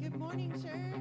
Good morning, church.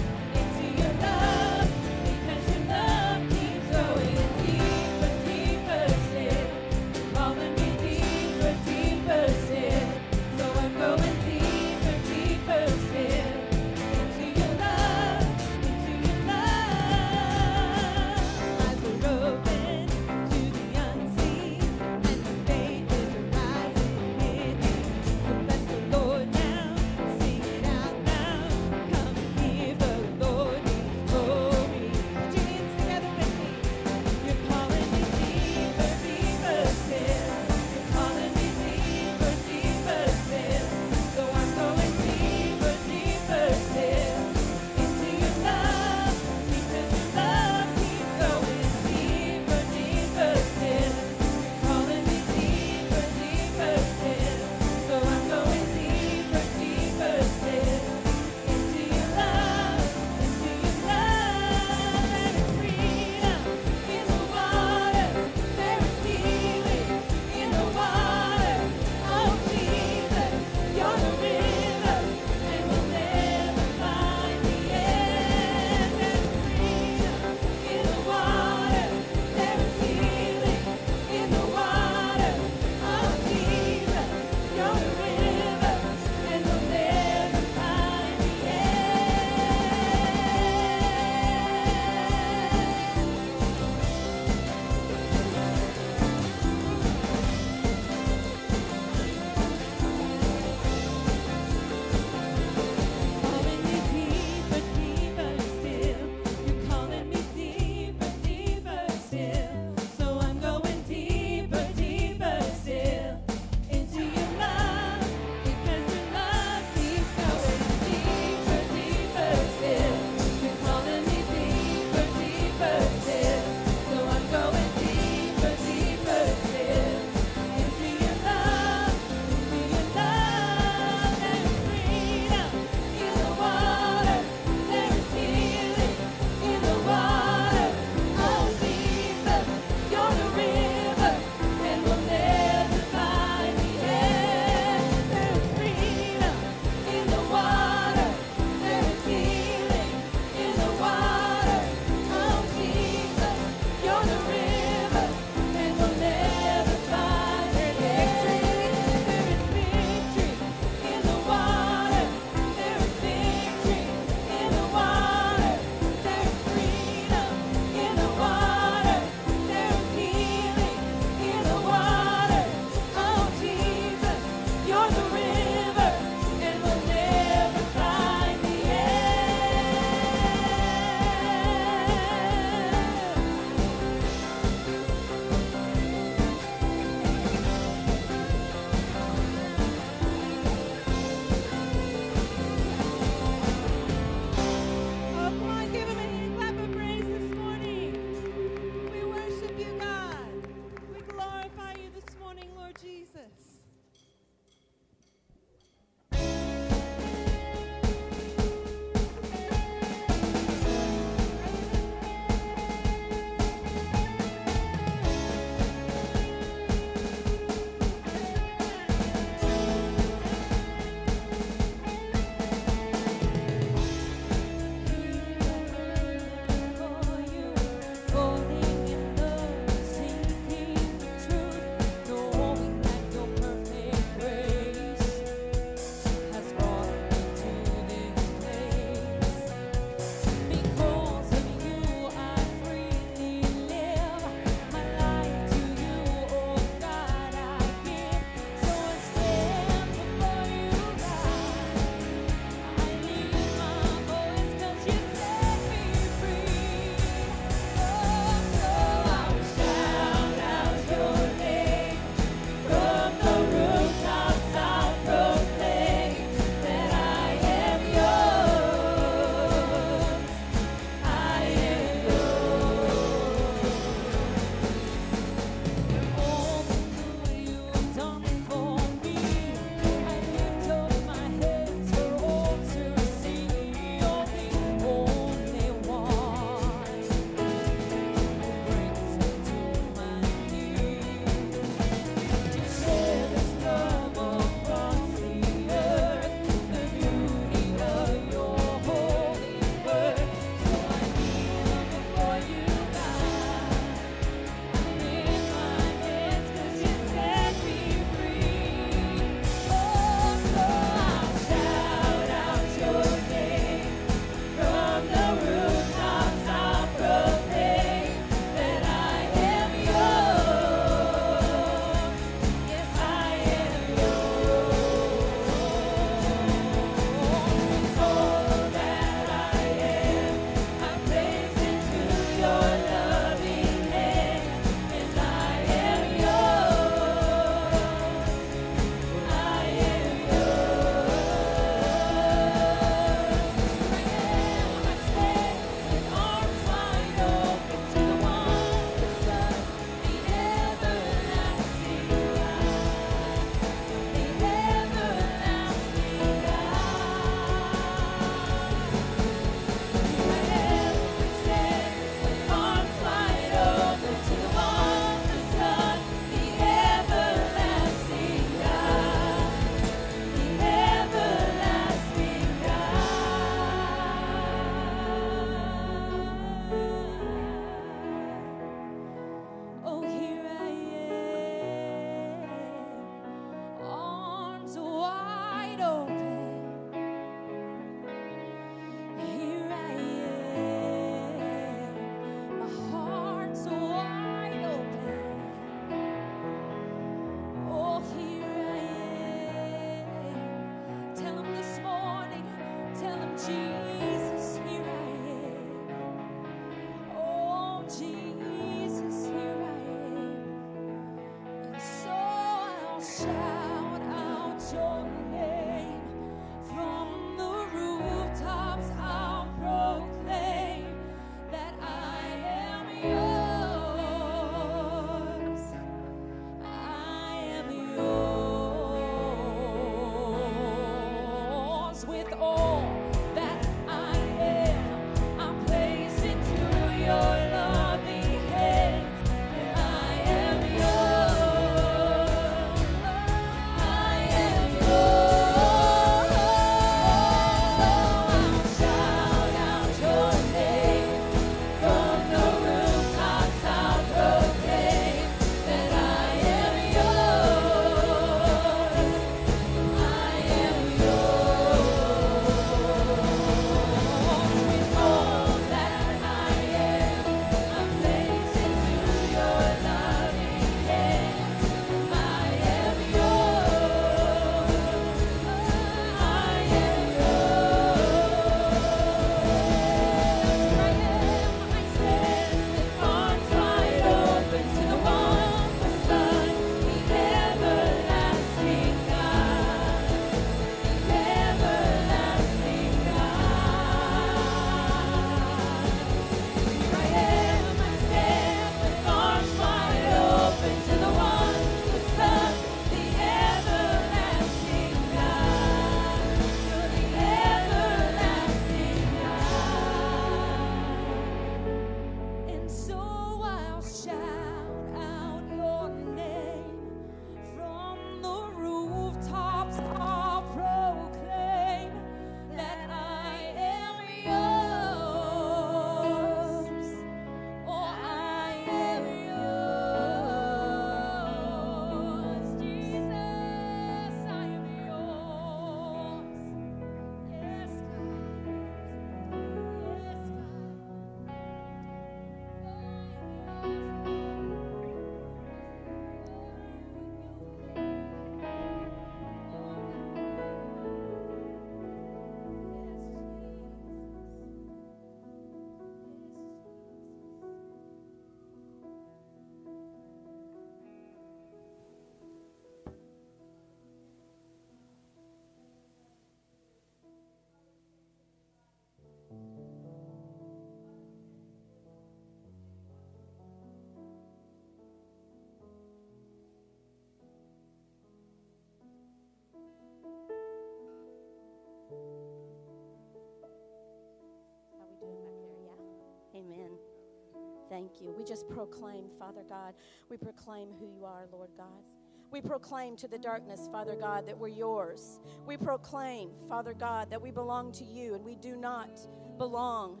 Thank you. We just proclaim, Father God, we proclaim who you are, Lord God. We proclaim to the darkness, Father God, that we're yours. We proclaim, Father God, that we belong to you and we do not belong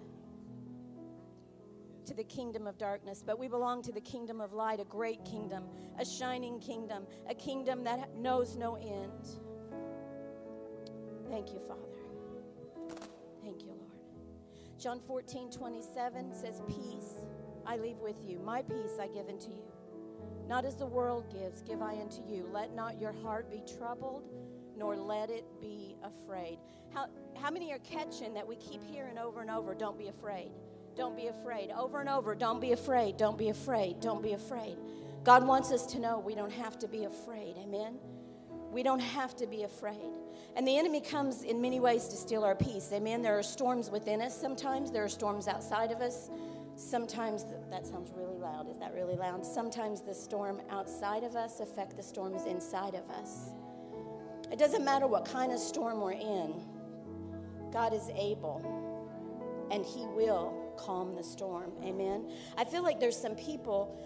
to the kingdom of darkness, but we belong to the kingdom of light, a great kingdom, a shining kingdom, a kingdom that knows no end. Thank you, Father. Thank you, Lord. John 14, 27 says, Peace I leave with you, my peace I give unto you. Not as the world gives, give I unto you. Let not your heart be troubled, nor let it be afraid. How, how many are catching that we keep hearing over and over, don't be afraid? Don't be afraid. Over and over, don't be afraid, don't be afraid, don't be afraid. God wants us to know we don't have to be afraid. Amen? We don't have to be afraid. And the enemy comes in many ways to steal our peace. Amen? There are storms within us sometimes, there are storms outside of us. Sometimes, that sounds really loud. Is that really loud? Sometimes the storm outside of us affect the storms inside of us. It doesn't matter what kind of storm we're in. God is able and he will calm the storm. Amen. I feel like there's some people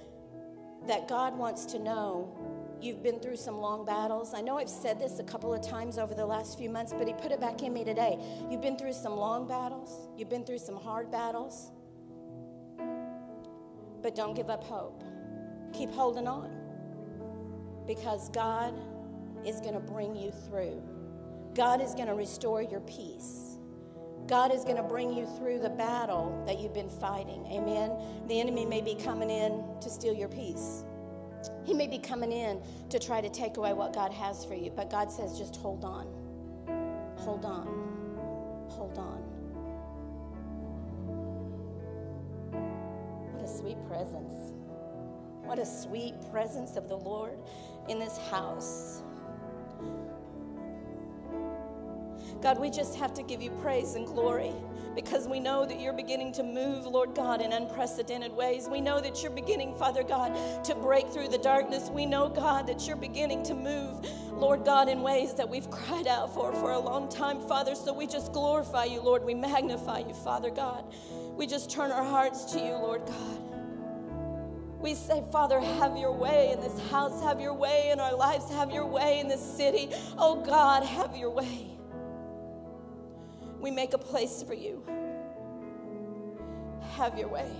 that God wants to know you've been through some long battles. I know I've said this a couple of times over the last few months, but He put it back in me today. You've been through some long battles, you've been through some hard battles, but don't give up hope. Keep holding on because God is going to bring you through. God is going to restore your peace. God is going to bring you through the battle that you've been fighting. Amen. The enemy may be coming in to steal your peace. He may be coming in to try to take away what God has for you, but God says just hold on. Hold on. Hold on. Presence. What a sweet presence of the Lord in this house. God, we just have to give you praise and glory because we know that you're beginning to move, Lord God, in unprecedented ways. We know that you're beginning, Father God, to break through the darkness. We know, God, that you're beginning to move, Lord God, in ways that we've cried out for for a long time, Father. So we just glorify you, Lord. We magnify you, Father God. We just turn our hearts to you, Lord God. We say, Father, have your way in this house, have your way in our lives, have your way in this city. Oh God, have your way we make a place for you. Have your way.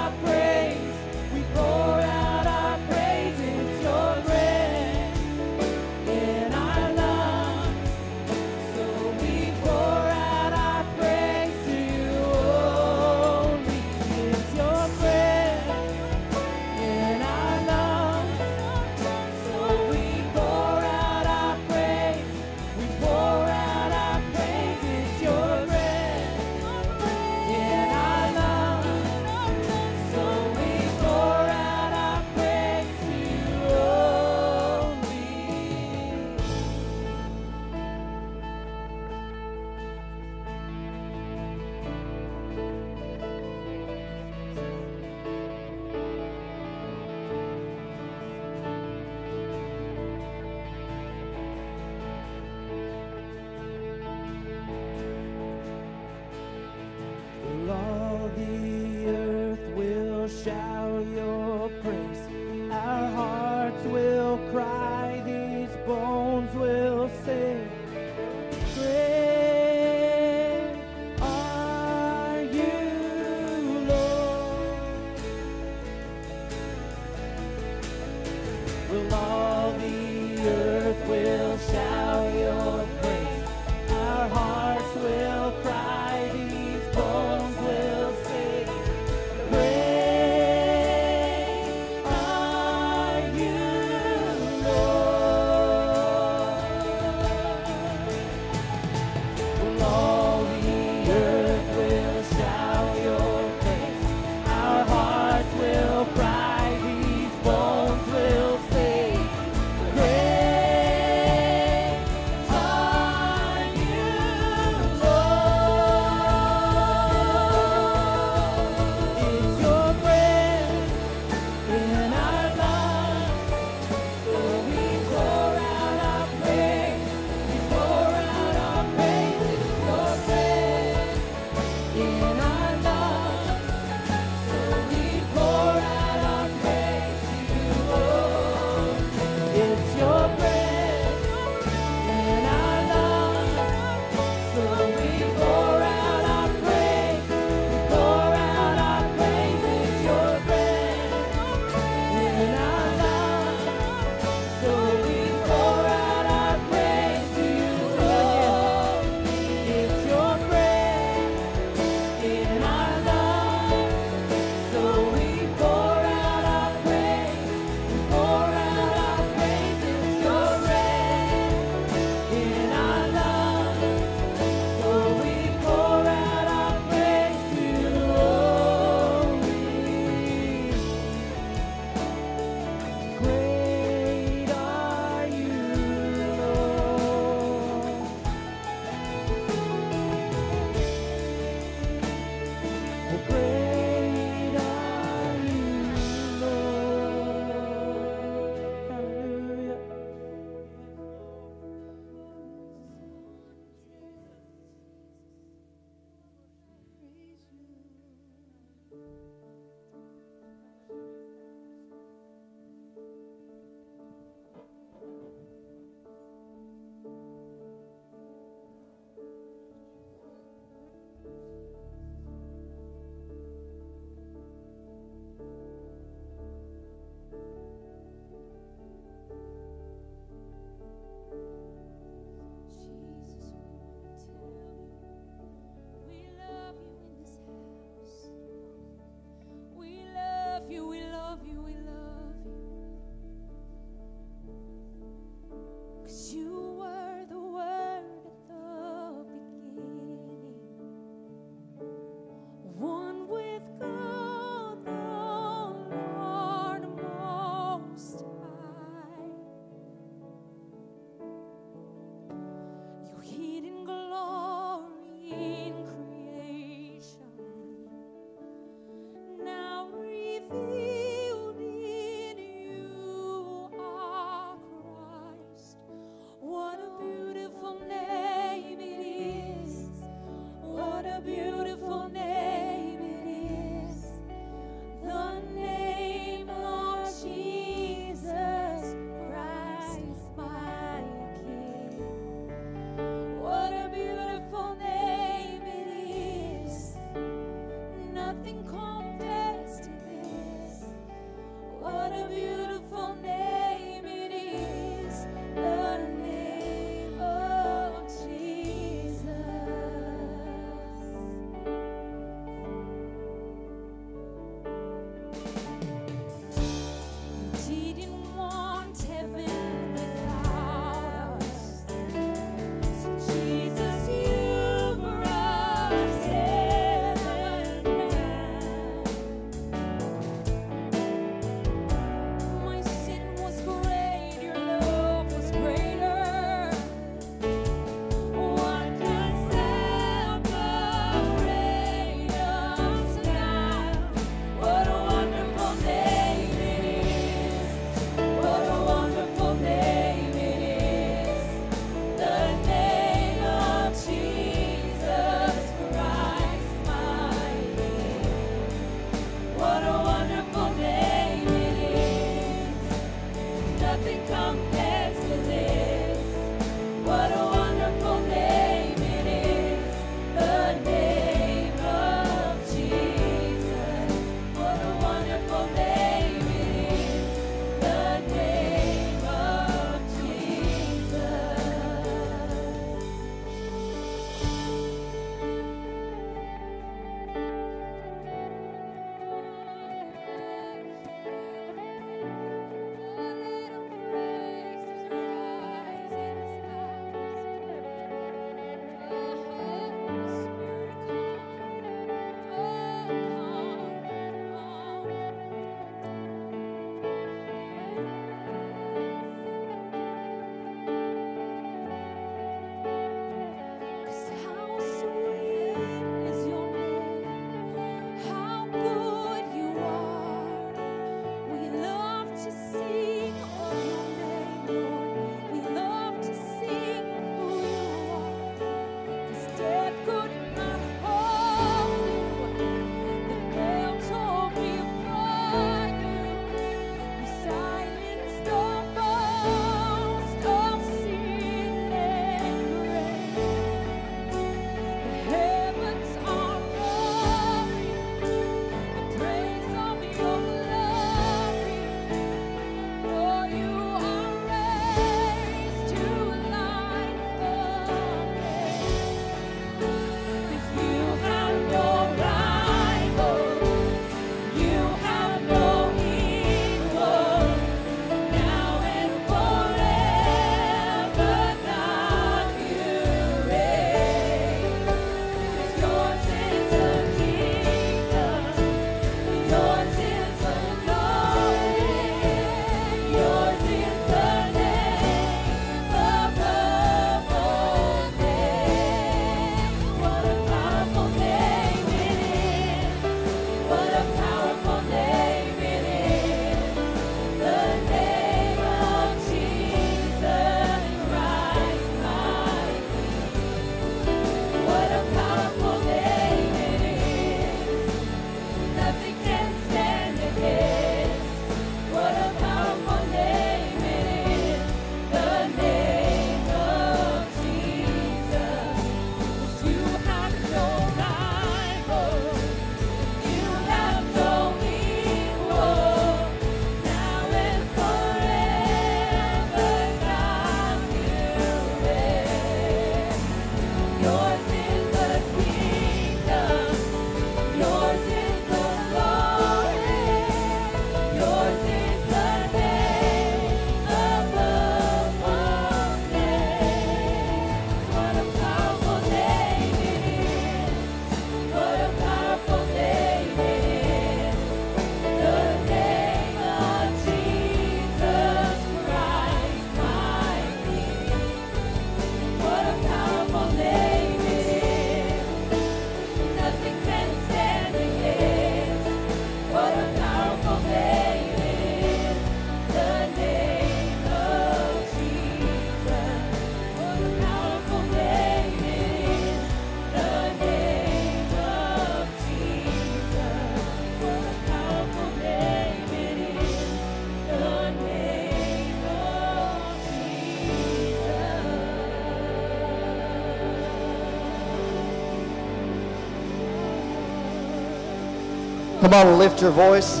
Come on, lift your voice.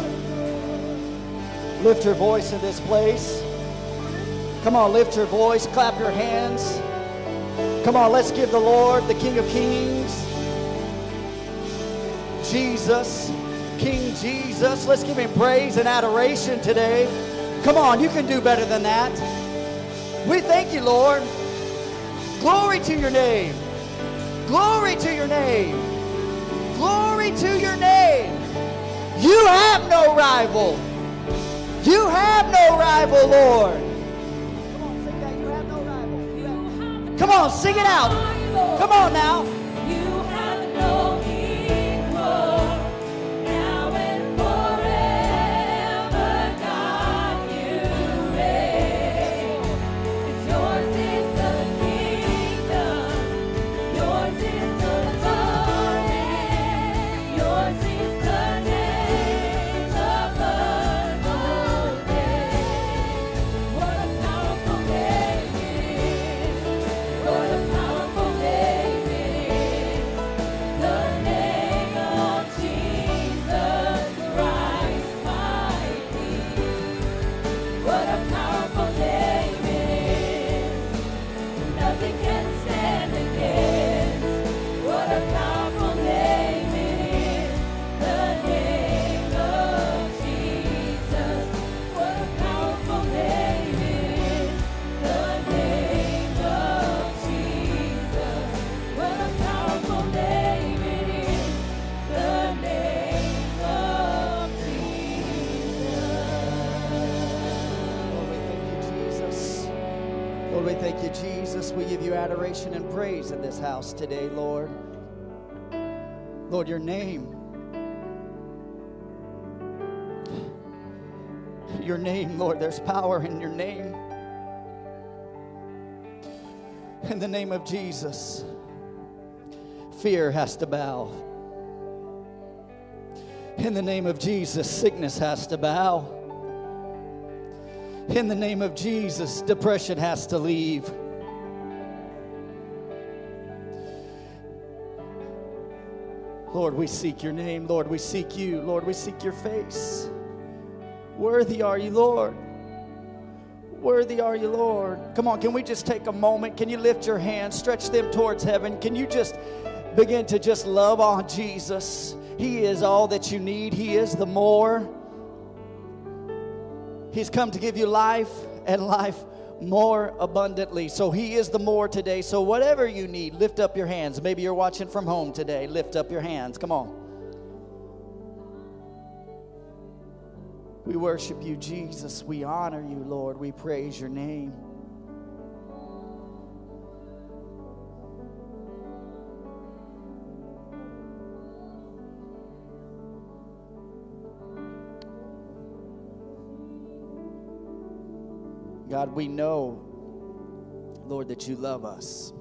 Lift your voice in this place. Come on, lift your voice, clap your hands. Come on, let's give the Lord, the King of Kings, Jesus, King Jesus, let's give him praise and adoration today. Come on, you can do better than that. We thank you, Lord. Glory to your name. Glory to your name. Glory to your name. You have no rival. You have no rival, Lord. Come on, sing that. You have no rival. You have- Come on, sing it out. Come on now. Adoration and praise in this house today, Lord. Lord, your name. Your name, Lord, there's power in your name. In the name of Jesus, fear has to bow. In the name of Jesus, sickness has to bow. In the name of Jesus, depression has to leave. Lord, we seek your name. Lord, we seek you. Lord, we seek your face. Worthy are you, Lord. Worthy are you, Lord. Come on, can we just take a moment? Can you lift your hands, stretch them towards heaven? Can you just begin to just love on Jesus? He is all that you need, He is the more. He's come to give you life and life more abundantly. So He is the more today. So whatever you need, lift up your hands. Maybe you're watching from home today. Lift up your hands. Come on. We worship you, Jesus. We honor you, Lord. We praise your name. God, we know, Lord, that you love us.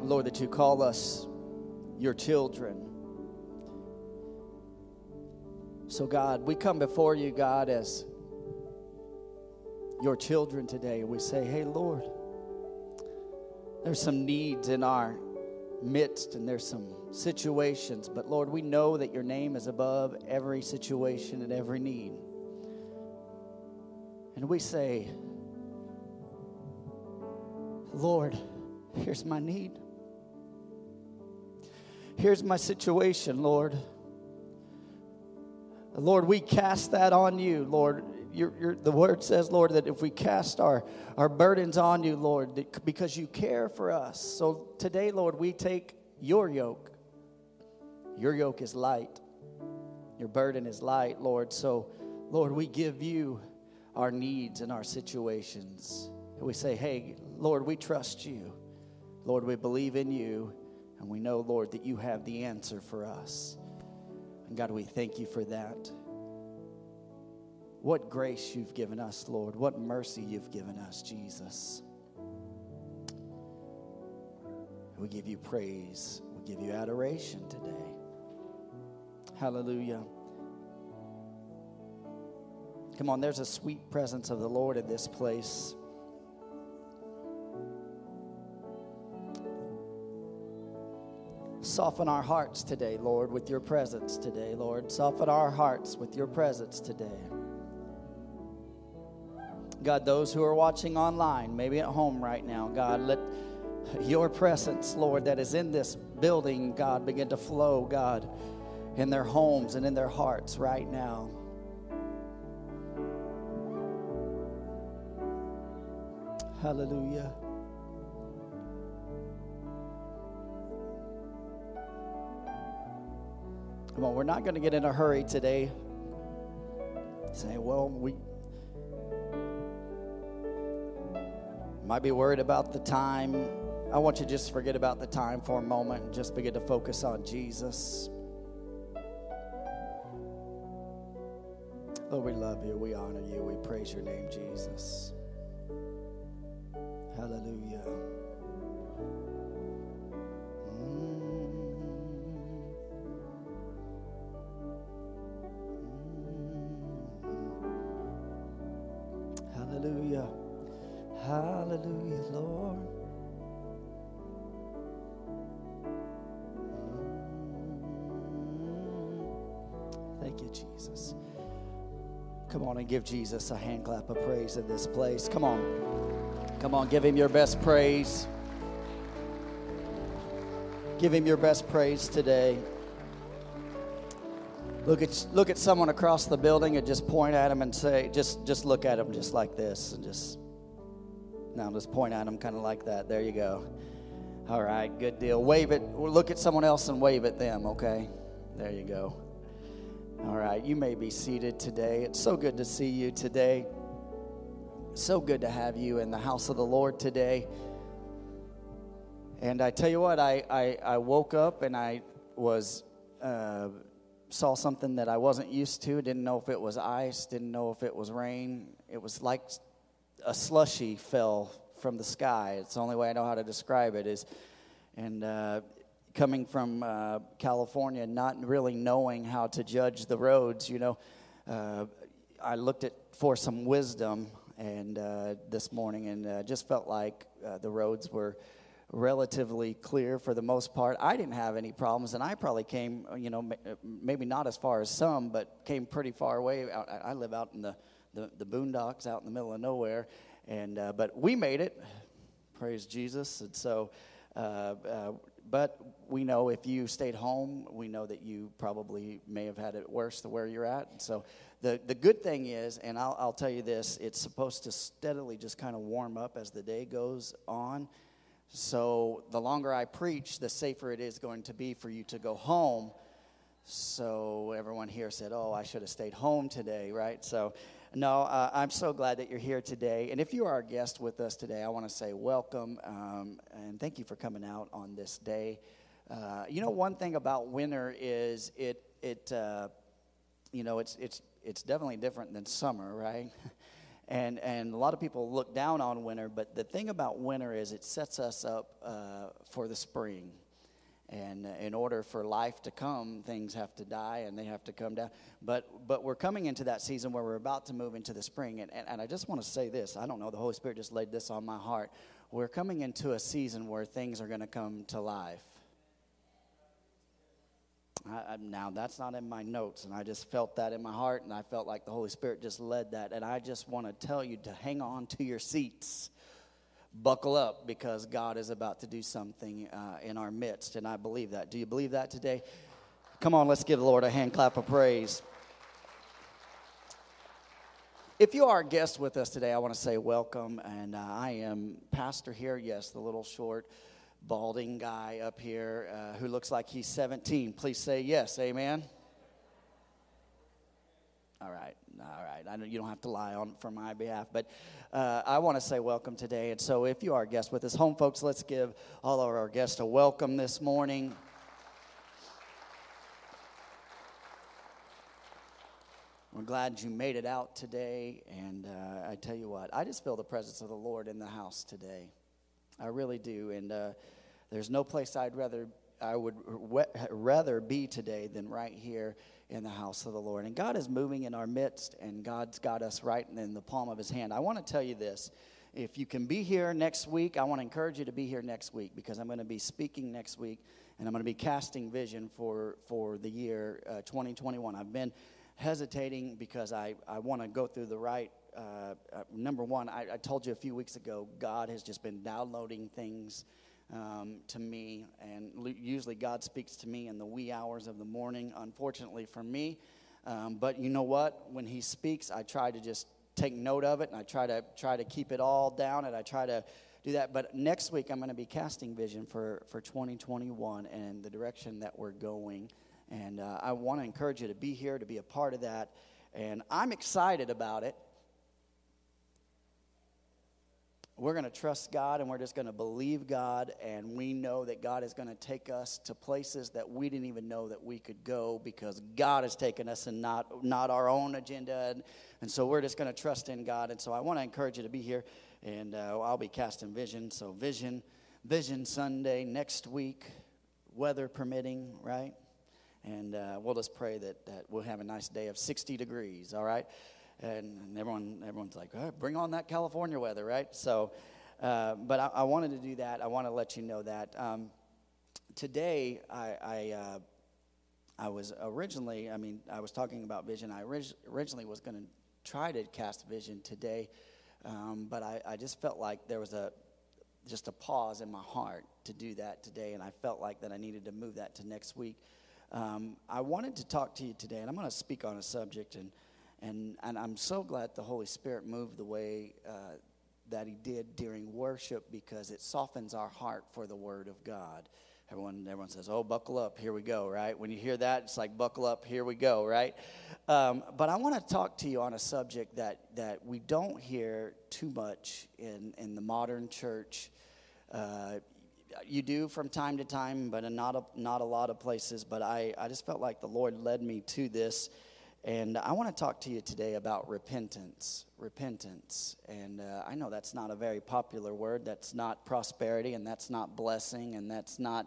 Lord, that you call us your children. So, God, we come before you, God, as your children today. We say, hey, Lord, there's some needs in our midst and there's some situations, but Lord, we know that your name is above every situation and every need. And we say, Lord, here's my need. Here's my situation, Lord. Lord, we cast that on you, Lord. The word says, Lord, that if we cast our, our burdens on you, Lord, that, because you care for us. So today, Lord, we take your yoke. Your yoke is light, your burden is light, Lord. So, Lord, we give you our needs and our situations. And we say, hey, Lord, we trust you. Lord, we believe in you. And we know, Lord, that you have the answer for us. And God, we thank you for that. What grace you've given us, Lord. What mercy you've given us, Jesus. We give you praise. We give you adoration today. Hallelujah. Come on, there's a sweet presence of the Lord in this place. Soften our hearts today, Lord, with your presence today, Lord. Soften our hearts with your presence today. God, those who are watching online, maybe at home right now, God, let your presence, Lord, that is in this building, God, begin to flow, God, in their homes and in their hearts right now. Hallelujah. Come on, we're not going to get in a hurry today. Say, well, we might be worried about the time. I want you to just forget about the time for a moment and just begin to focus on Jesus. Lord, we love you. We honor you. We praise your name, Jesus. Hallelujah. Hallelujah. Hallelujah, Lord. Thank you, Jesus. Come on and give Jesus a hand clap of praise in this place. Come on. Come on, give him your best praise. Give him your best praise today. Look at look at someone across the building and just point at him and say, just just look at him just like this and just now just point at him kind of like that. There you go. All right, good deal. Wave it. Look at someone else and wave at them, okay? There you go. All right, you may be seated today. It's so good to see you today. So good to have you in the house of the Lord today. And I tell you what, I, I, I woke up and I was uh, saw something that I wasn't used to. Didn't know if it was ice. Didn't know if it was rain. It was like a slushy fell from the sky. It's the only way I know how to describe it. Is and uh, coming from uh, California, not really knowing how to judge the roads, you know, uh, I looked at for some wisdom and uh, this morning and uh, just felt like uh, the roads were relatively clear for the most part. I didn't have any problems, and I probably came, you know, maybe not as far as some, but came pretty far away. I live out in the, the, the boondocks, out in the middle of nowhere, and uh, but we made it. Praise Jesus! And so, uh, uh, but we know if you stayed home, we know that you probably may have had it worse than where you're at. So the, the good thing is, and I'll, I'll tell you this, it's supposed to steadily just kind of warm up as the day goes on. So the longer I preach, the safer it is going to be for you to go home. So everyone here said, Oh, I should have stayed home today, right? So, no, uh, I'm so glad that you're here today. And if you are a guest with us today, I want to say welcome um, and thank you for coming out on this day. Uh, you know, one thing about winter is it, it uh, you know, it's, it's, it's definitely different than summer, right? and, and a lot of people look down on winter, but the thing about winter is it sets us up uh, for the spring. And uh, in order for life to come, things have to die and they have to come down. But, but we're coming into that season where we're about to move into the spring. And, and, and I just want to say this I don't know, the Holy Spirit just laid this on my heart. We're coming into a season where things are going to come to life. I, I, now, that's not in my notes, and I just felt that in my heart, and I felt like the Holy Spirit just led that. And I just want to tell you to hang on to your seats buckle up because God is about to do something uh, in our midst. And I believe that. Do you believe that today? Come on, let's give the Lord a hand clap of praise. If you are a guest with us today, I want to say welcome. And uh, I am pastor here. Yes, the little short, balding guy up here uh, who looks like he's 17. Please say yes. Amen. All right, all right. I know you don't have to lie on for my behalf, but uh, I want to say welcome today. And so, if you are a guest with us, home folks, let's give all of our guests a welcome this morning. We're glad you made it out today, and uh, I tell you what, I just feel the presence of the Lord in the house today. I really do, and uh, there's no place I'd rather I would rather be today than right here in the house of the Lord. And God is moving in our midst, and God's got us right in the palm of His hand. I want to tell you this. If you can be here next week, I want to encourage you to be here next week because I'm going to be speaking next week and I'm going to be casting vision for, for the year uh, 2021. I've been hesitating because I, I want to go through the right. Uh, uh, number one, I, I, told you a few weeks ago, God has just been downloading things um, to me, and usually God speaks to me in the wee hours of the morning, unfortunately for me. Um, but you know what? When He speaks, I try to just take note of it, and I try to try to keep it all down, and I try to do that. But next week, I'm going to be casting vision for, for 2021 and the direction that we're going. And uh, I want to encourage you to be here, to be a part of that. And I'm excited about it. We're going to trust God and we're just going to believe God. And we know that God is going to take us to places that we didn't even know that we could go because God has taken us and not, not our own agenda. And, and so we're just going to trust in God. And so I want to encourage you to be here and uh, I'll be casting vision. So, vision, Vision Sunday next week, weather permitting, right? And uh, we'll just pray that, that we'll have a nice day of 60 degrees, all right? And, everyone, everyone's like, oh, bring on that California weather, right? So, uh, but I, I, wanted to do that. I want to let you know that. Um, today, I, I, uh, I was originally, I mean, I was talking about vision. I orig- originally was going to try to cast vision today um, but I, I just felt like there was a just a pause in my heart to do that today, and I felt like that I needed to move that to next week. Um, I wanted to talk to you today, and I'm going to speak on a subject, and and and I'm so glad the Holy Spirit moved the way uh, that He did during worship because it softens our heart for the Word of God. Everyone, everyone says, "Oh, buckle up, here we go!" Right? When you hear that, it's like, "Buckle up, here we go!" Right? Um, but I want to talk to you on a subject that that we don't hear too much in in the modern church. Uh, you do from time to time, but not a, not a lot of places. But I, I just felt like the Lord led me to this. And I want to talk to you today about repentance. Repentance. And uh, I know that's not a very popular word. That's not prosperity, and that's not blessing, and that's not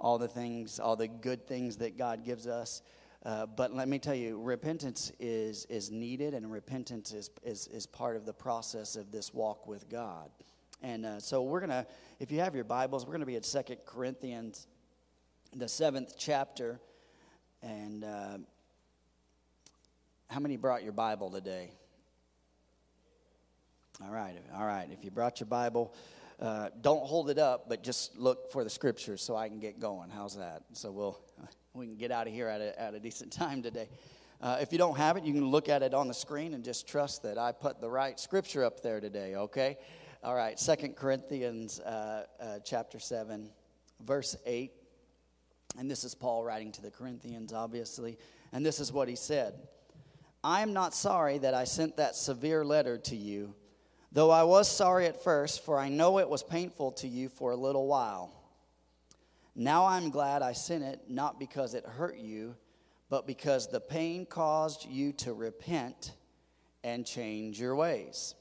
all the things, all the good things that God gives us. Uh, but let me tell you, repentance is, is needed, and repentance is, is, is part of the process of this walk with God. And uh, so we're going to, if you have your Bibles, we're going to be at Second Corinthians, the seventh chapter. And uh, how many brought your Bible today? All right, all right. If you brought your Bible, uh, don't hold it up, but just look for the scriptures so I can get going. How's that? So we'll we can get out of here at a, at a decent time today. Uh, if you don't have it, you can look at it on the screen and just trust that I put the right scripture up there today. Okay, all right. Second Corinthians uh, uh chapter seven, verse eight, and this is Paul writing to the Corinthians, obviously, and this is what he said. I am not sorry that I sent that severe letter to you, though I was sorry at first, for I know it was painful to you for a little while. Now I'm glad I sent it, not because it hurt you, but because the pain caused you to repent and change your ways.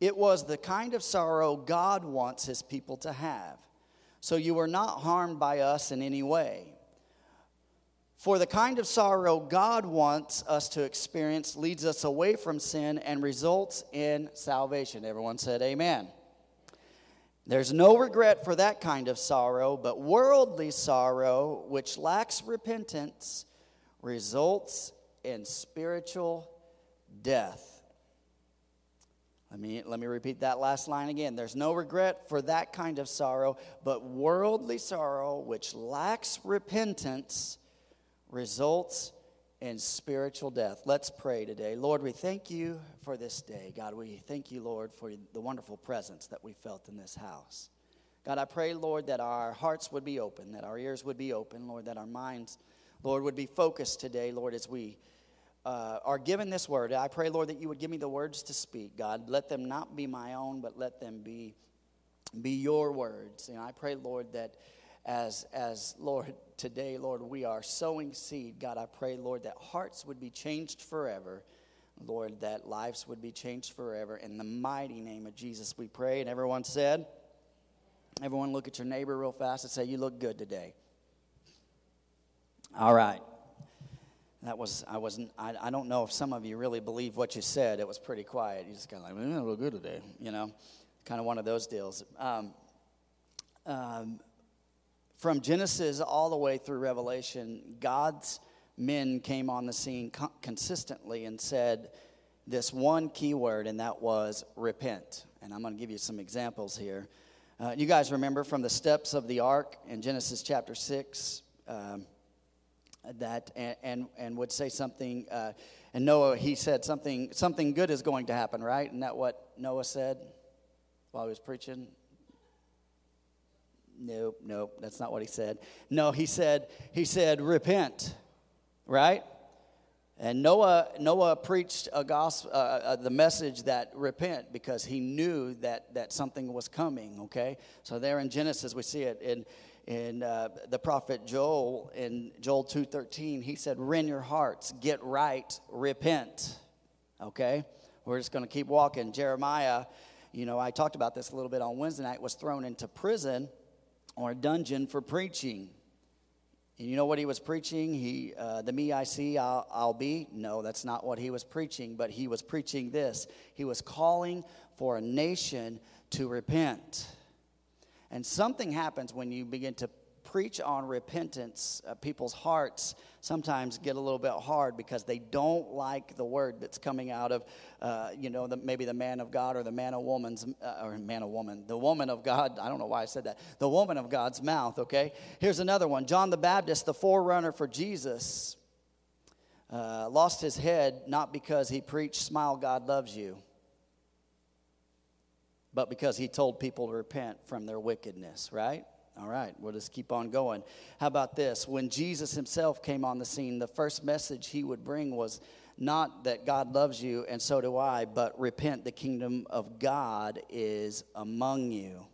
It was the kind of sorrow God wants his people to have. So you were not harmed by us in any way. For the kind of sorrow God wants us to experience leads us away from sin and results in salvation. Everyone said, Amen. There's no regret for that kind of sorrow, but worldly sorrow, which lacks repentance, results in spiritual death. Let me, let me repeat that last line again. There's no regret for that kind of sorrow, but worldly sorrow, which lacks repentance, results in spiritual death. Let's pray today. Lord, we thank you for this day. God, we thank you, Lord, for the wonderful presence that we felt in this house. God, I pray, Lord, that our hearts would be open, that our ears would be open, Lord, that our minds, Lord, would be focused today, Lord, as we uh, are given this word. I pray, Lord, that you would give me the words to speak. God, let them not be my own, but let them be, be your words. And I pray, Lord, that as, as Lord, today, Lord, we are sowing seed. God, I pray, Lord, that hearts would be changed forever. Lord, that lives would be changed forever. In the mighty name of Jesus, we pray. And everyone said, everyone look at your neighbor real fast and say, You look good today. All right. That was, I wasn't, I, I don't know if some of you really believe what you said. It was pretty quiet. You just kind of like, well, look good today, you know, kind of one of those deals. Um, um, from Genesis all the way through Revelation, God's men came on the scene co- consistently and said this one key word, and that was repent. And I'm going to give you some examples here. Uh, you guys remember from the steps of the ark in Genesis chapter 6 um, that, and, and, and, would say something, uh, and Noah, he said something, something good is going to happen, right? Isn't that what Noah said while he was preaching? Nope, nope, that's not what he said. No, he said, he said, repent, right? And Noah, Noah preached a gospel, uh, uh, the message that repent because he knew that, that something was coming, okay? So there in Genesis, we see it in, in uh, the prophet Joel, in Joel 2.13, he said, rend your hearts, get right, repent, okay? We're just going to keep walking. Jeremiah, you know, I talked about this a little bit on Wednesday night, was thrown into prison or a dungeon for preaching. And you know what he was preaching? He, uh, the me I see, I'll, I'll be. No, that's not what he was preaching, but he was preaching this. He was calling for a nation to repent. And something happens when you begin to preach on repentance, uh, people's hearts sometimes get a little bit hard because they don't like the word that's coming out of, uh, you know, the, maybe the man of God or the man of woman's, uh, or man of woman, the woman of God. I don't know why I said that. The woman of God's mouth, okay? Here's another one John the Baptist, the forerunner for Jesus, uh, lost his head not because he preached, Smile, God loves you but because he told people to repent from their wickedness, right? All right, we'll just keep on going. How about this? When Jesus himself came on the scene, the first message he would bring was not that God loves you and so do I, but repent, the kingdom of God is among you.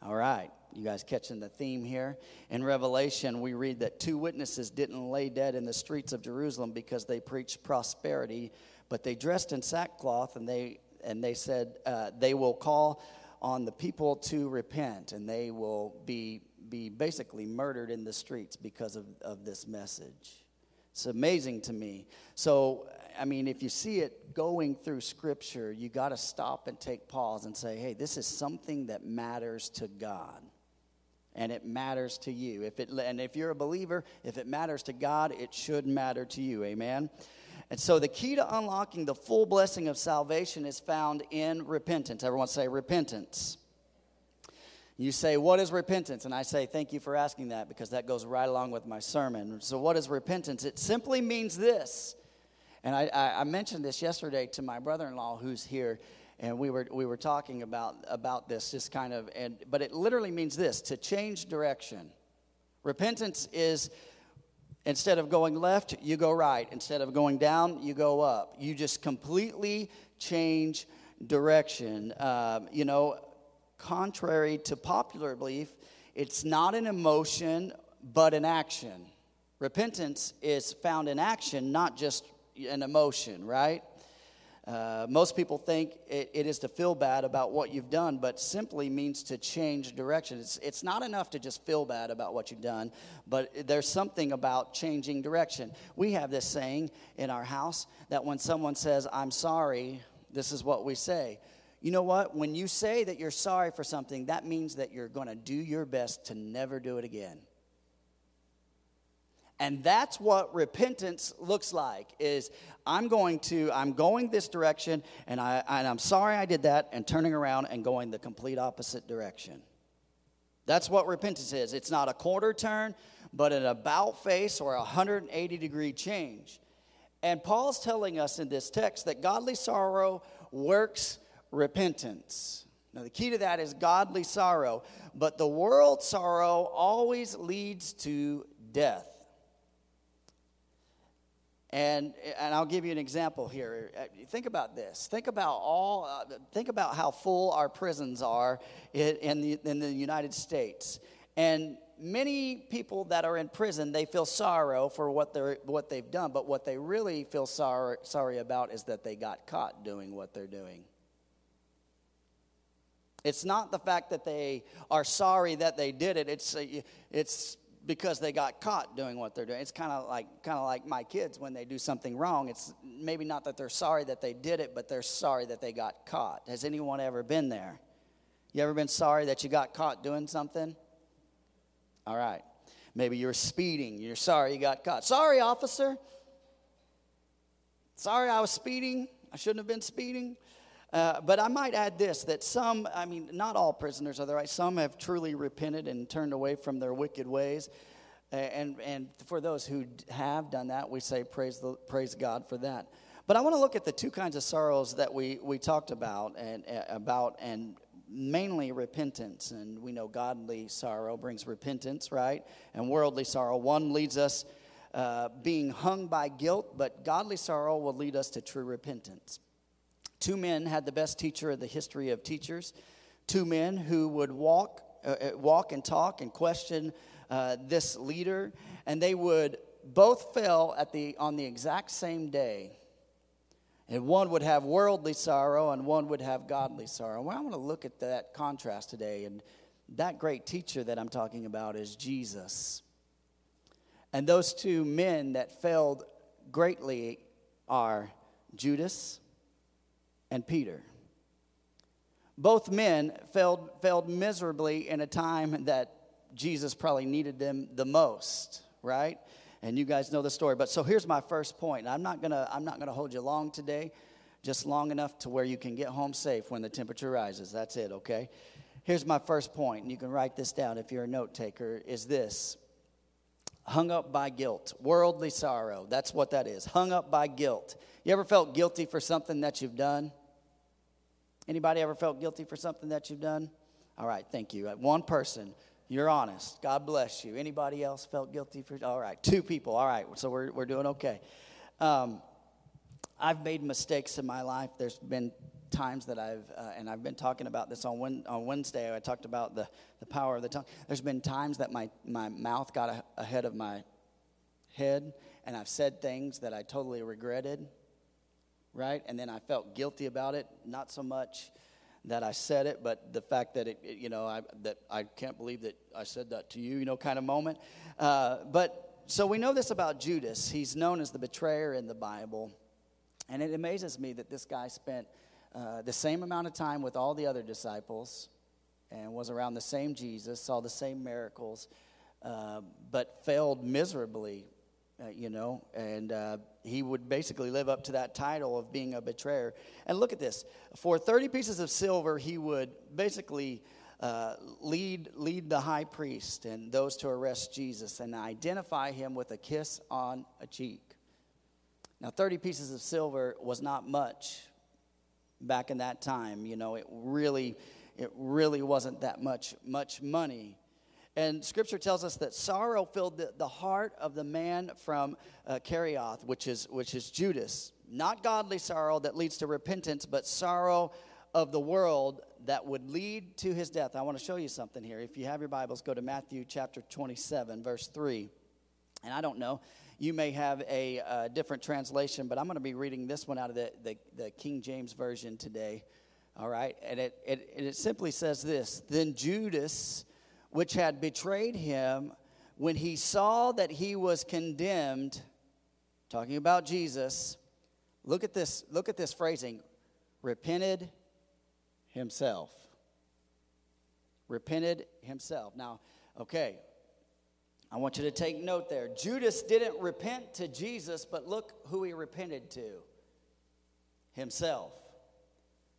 All right, you guys catching the theme here? In Revelation, we read that two witnesses didn't lay dead in the streets of Jerusalem because they preached prosperity, but they dressed in sackcloth and they and they said uh, they will call on the people to repent, and they will be, be basically murdered in the streets because of, of this message. It's amazing to me. So, I mean, if you see it going through Scripture, you got to stop and take pause and say, hey, this is something that matters to God. And it matters to you. If it, and if you're a believer, if it matters to God, it should matter to you. Amen. And so the key to unlocking the full blessing of salvation is found in repentance. Everyone say repentance. You say, What is repentance? And I say, Thank you for asking that because that goes right along with my sermon. So, what is repentance? It simply means this. And I, I, mentioned this yesterday to my brother in law who's here, and we were, we were talking about, about this, just kind of, and, but it literally means this to change direction. Repentance is Instead of going left, you go right. Instead of going down, you go up. You just completely change direction. Um, you know, contrary to popular belief, it's not an emotion, but an action. Repentance is found in action, not just an emotion, right? Uh, most people think it, it is to feel bad about what you've done, but simply means to change direction. It's, it's not enough to just feel bad about what you've done, but there's something about changing direction. We have this saying in our house that when someone says, I'm sorry, this is what we say. You know what? When you say that you're sorry for something, that means that you're going to do your best to never do it again. And that's what repentance looks like is I'm going to, I'm going this direction and, I, and I'm sorry I did that and turning around and going the complete opposite direction. That's what repentance is. It's not a quarter turn, but an about face or a 180 degree change. And Paul's telling us in this text that godly sorrow works repentance. Now, the key to that is godly sorrow, but the world sorrow always leads to death. And, and I'll give you an example here. Uh, think about this. Think about all. Uh, think about how full our prisons are in, in, the, in the United States. And many people that are in prison, they feel sorrow for what they're what they've done. But what they really feel sorry sorry about is that they got caught doing what they're doing. It's not the fact that they are sorry that they did it. It's uh, it's because they got caught doing what they're doing. It's kind of like kind of like my kids when they do something wrong. It's maybe not that they're sorry that they did it, but they're sorry that they got caught. Has anyone ever been there? You ever been sorry that you got caught doing something? All right. Maybe you're speeding. You're sorry you got caught. Sorry, officer. Sorry I was speeding. I shouldn't have been speeding. Uh, but I might add this that some, I mean, not all prisoners are the right. Some have truly repented and turned away from their wicked ways. And, and for those who have done that, we say praise, the, praise God for that. But I want to look at the two kinds of sorrows that we, we talked about and, about and mainly repentance. And we know godly sorrow brings repentance, right? And worldly sorrow. One leads us uh, being hung by guilt, but godly sorrow will lead us to true repentance. Two men had the best teacher of the history of teachers. Two men who would walk, uh, uh, walk and talk and question uh, this leader, and they would both fell at the on the exact same day. And one would have worldly sorrow, and one would have godly sorrow. Well, I want to look at that contrast today, and that great teacher that I'm talking about is Jesus. And those two men that failed greatly are Judas and Peter. Both men failed, failed miserably in a time that Jesus probably needed them the most, right? And you guys know the story. But so here's my first point. I'm not gonna I'm not gonna hold you long today, just long enough to where you can get home safe when the temperature rises. That's it, okay? Here's my first point, and you can write this down if you're a note taker, is this hung up by guilt, worldly sorrow. That's what that is. Hung up by guilt. You ever felt guilty for something that you've done? Anybody ever felt guilty for something that you've done? All right, thank you. One person, you're honest. God bless you. Anybody else felt guilty for? All right, two people. All right, so we're, we're doing okay. Um, I've made mistakes in my life. There's been times that I've, uh, and I've been talking about this on, on Wednesday. I talked about the, the power of the tongue. There's been times that my, my mouth got a, ahead of my head, and I've said things that I totally regretted, right? And then I felt guilty about it. Not so much that I said it, but the fact that it, it you know, I, that I can't believe that I said that to you, you know, kind of moment. Uh, but so we know this about Judas. He's known as the betrayer in the Bible. And it amazes me that this guy spent uh, the same amount of time with all the other disciples and was around the same Jesus, saw the same miracles, uh, but failed miserably, uh, you know, and uh, he would basically live up to that title of being a betrayer. And look at this for 30 pieces of silver, he would basically. Uh, lead lead the high priest and those to arrest Jesus and identify him with a kiss on a cheek. Now, 30 pieces of silver was not much back in that time. You know, it really, it really wasn't that much, much money. And scripture tells us that sorrow filled the, the heart of the man from uh, Kerioth, which is, which is Judas. Not godly sorrow that leads to repentance, but sorrow of the world that would lead to his death. I want to show you something here. If you have your Bibles, go to Matthew chapter 27, verse 3. And I don't know, you may have a uh, different translation, but I'm going to be reading this one out of the, the, the King James Version today. All right? And it, it, it simply says this Then Judas, which had betrayed him, when he saw that he was condemned, talking about Jesus, look at this, look at this phrasing, repented himself. Repented himself. Now, okay, I want you to take note there. Judas didn't repent to Jesus, but look who he repented to himself.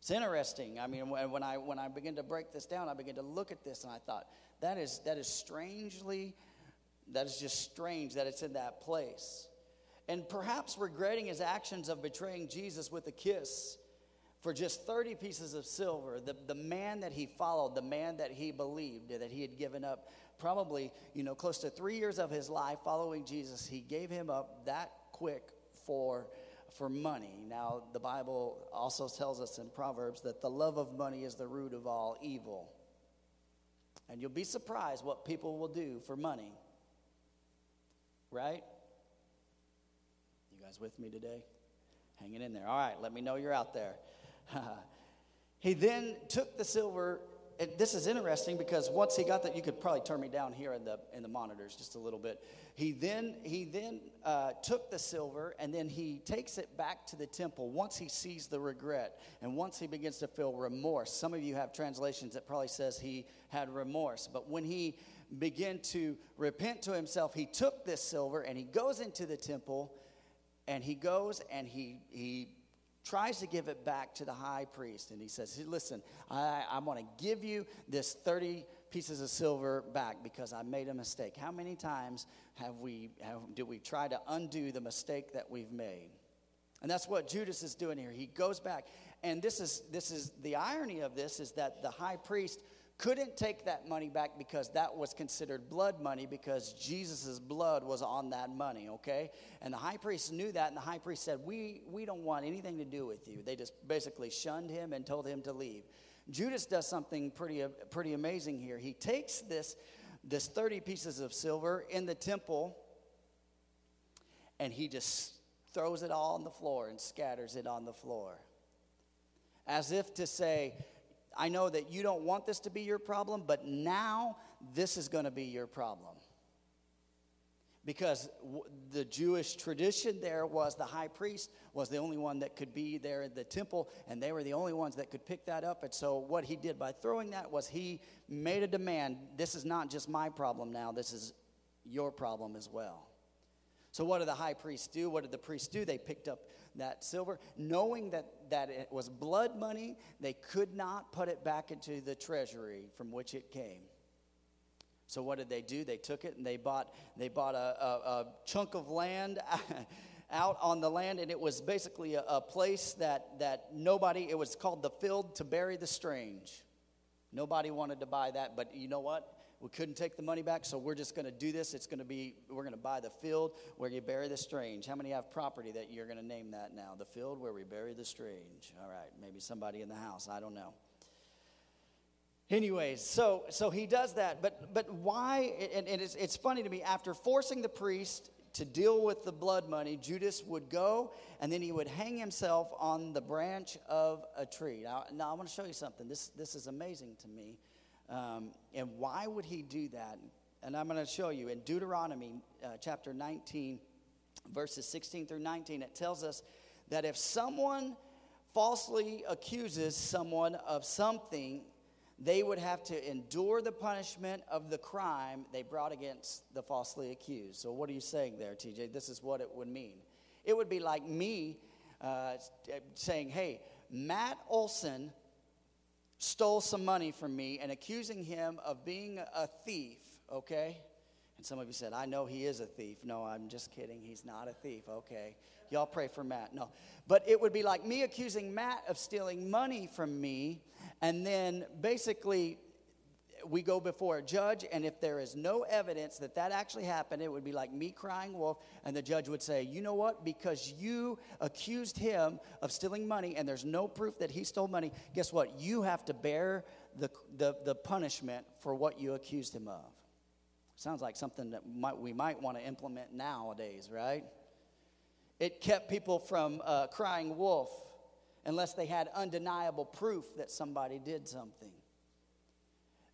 It's interesting. I mean, when I, when I begin to break this down, I begin to look at this and I thought, that is, that is strangely, that is just strange that it's in that place. And perhaps regretting his actions of betraying Jesus with a kiss for just 30 pieces of silver, the, the man that he followed, the man that he believed, that he had given up probably, you know, close to three years of his life following Jesus, he gave him up that quick for for money. Now, the Bible also tells us in Proverbs that the love of money is the root of all evil. And you'll be surprised what people will do for money. Right? You guys with me today? Hanging in there. All right, let me know you're out there. he then took the silver this is interesting because once he got that, you could probably turn me down here in the in the monitors just a little bit. He then he then uh, took the silver and then he takes it back to the temple. Once he sees the regret and once he begins to feel remorse. Some of you have translations that probably says he had remorse, but when he begin to repent to himself, he took this silver and he goes into the temple and he goes and he, he tries to give it back to the high priest. And he says, Listen, I, I want to give you this 30 pieces of silver back because I made a mistake. How many times have we, have, do we try to undo the mistake that we've made? And that's what Judas is doing here. He goes back. And this is, this is the irony of this is that the high priest couldn't take that money back because that was considered blood money because Jesus' blood was on that money, okay? And the high priest knew that, and the high priest said, we, we don't want anything to do with you. They just basically shunned him and told him to leave. Judas does something pretty, uh, pretty amazing here. He takes this, this 30 pieces of silver in the temple and he just throws it all on the floor and scatters it on the floor. As if to say, I know that you don't want this to be your problem, but now this is going to be your problem. Because the Jewish tradition there was the high priest was the only one that could be there in the temple, and they were the only ones that could pick that up. And so, what he did by throwing that was he made a demand this is not just my problem now, this is your problem as well. So, what did the high priest do? What did the priests do? They picked up that silver, knowing that, that it was blood money, they could not put it back into the treasury from which it came. So, what did they do? They took it and they bought, they bought a, a, a chunk of land. out on the land, and it was basically a, a place that, that nobody, it was called the field to bury the strange. Nobody wanted to buy that, but you know what? We couldn't take the money back, so we're just going to do this. It's going to be, we're going to buy the field where you bury the strange. How many have property that you're going to name that now? The field where we bury the strange. All right, maybe somebody in the house. I don't know. Anyways, so so he does that, but but why? And, and it's, it's funny to me. After forcing the priest to deal with the blood money, Judas would go and then he would hang himself on the branch of a tree. Now, now I want to show you something. This this is amazing to me. Um, and why would he do that? And I'm going to show you in Deuteronomy uh, chapter 19, verses 16 through 19, it tells us that if someone falsely accuses someone of something, they would have to endure the punishment of the crime they brought against the falsely accused. So, what are you saying there, TJ? This is what it would mean. It would be like me uh, saying, Hey, Matt Olson stole some money from me and accusing him of being a thief, okay? And some of you said, I know he is a thief. No, I'm just kidding. He's not a thief, okay? Y'all pray for Matt. No. But it would be like me accusing Matt of stealing money from me and then basically we go before a judge, and if there is no evidence that that actually happened, it would be like me crying wolf, and the judge would say, You know what? Because you accused him of stealing money, and there's no proof that he stole money, guess what? You have to bear the, the, the punishment for what you accused him of. Sounds like something that might, we might want to implement nowadays, right? It kept people from uh, crying wolf unless they had undeniable proof that somebody did something.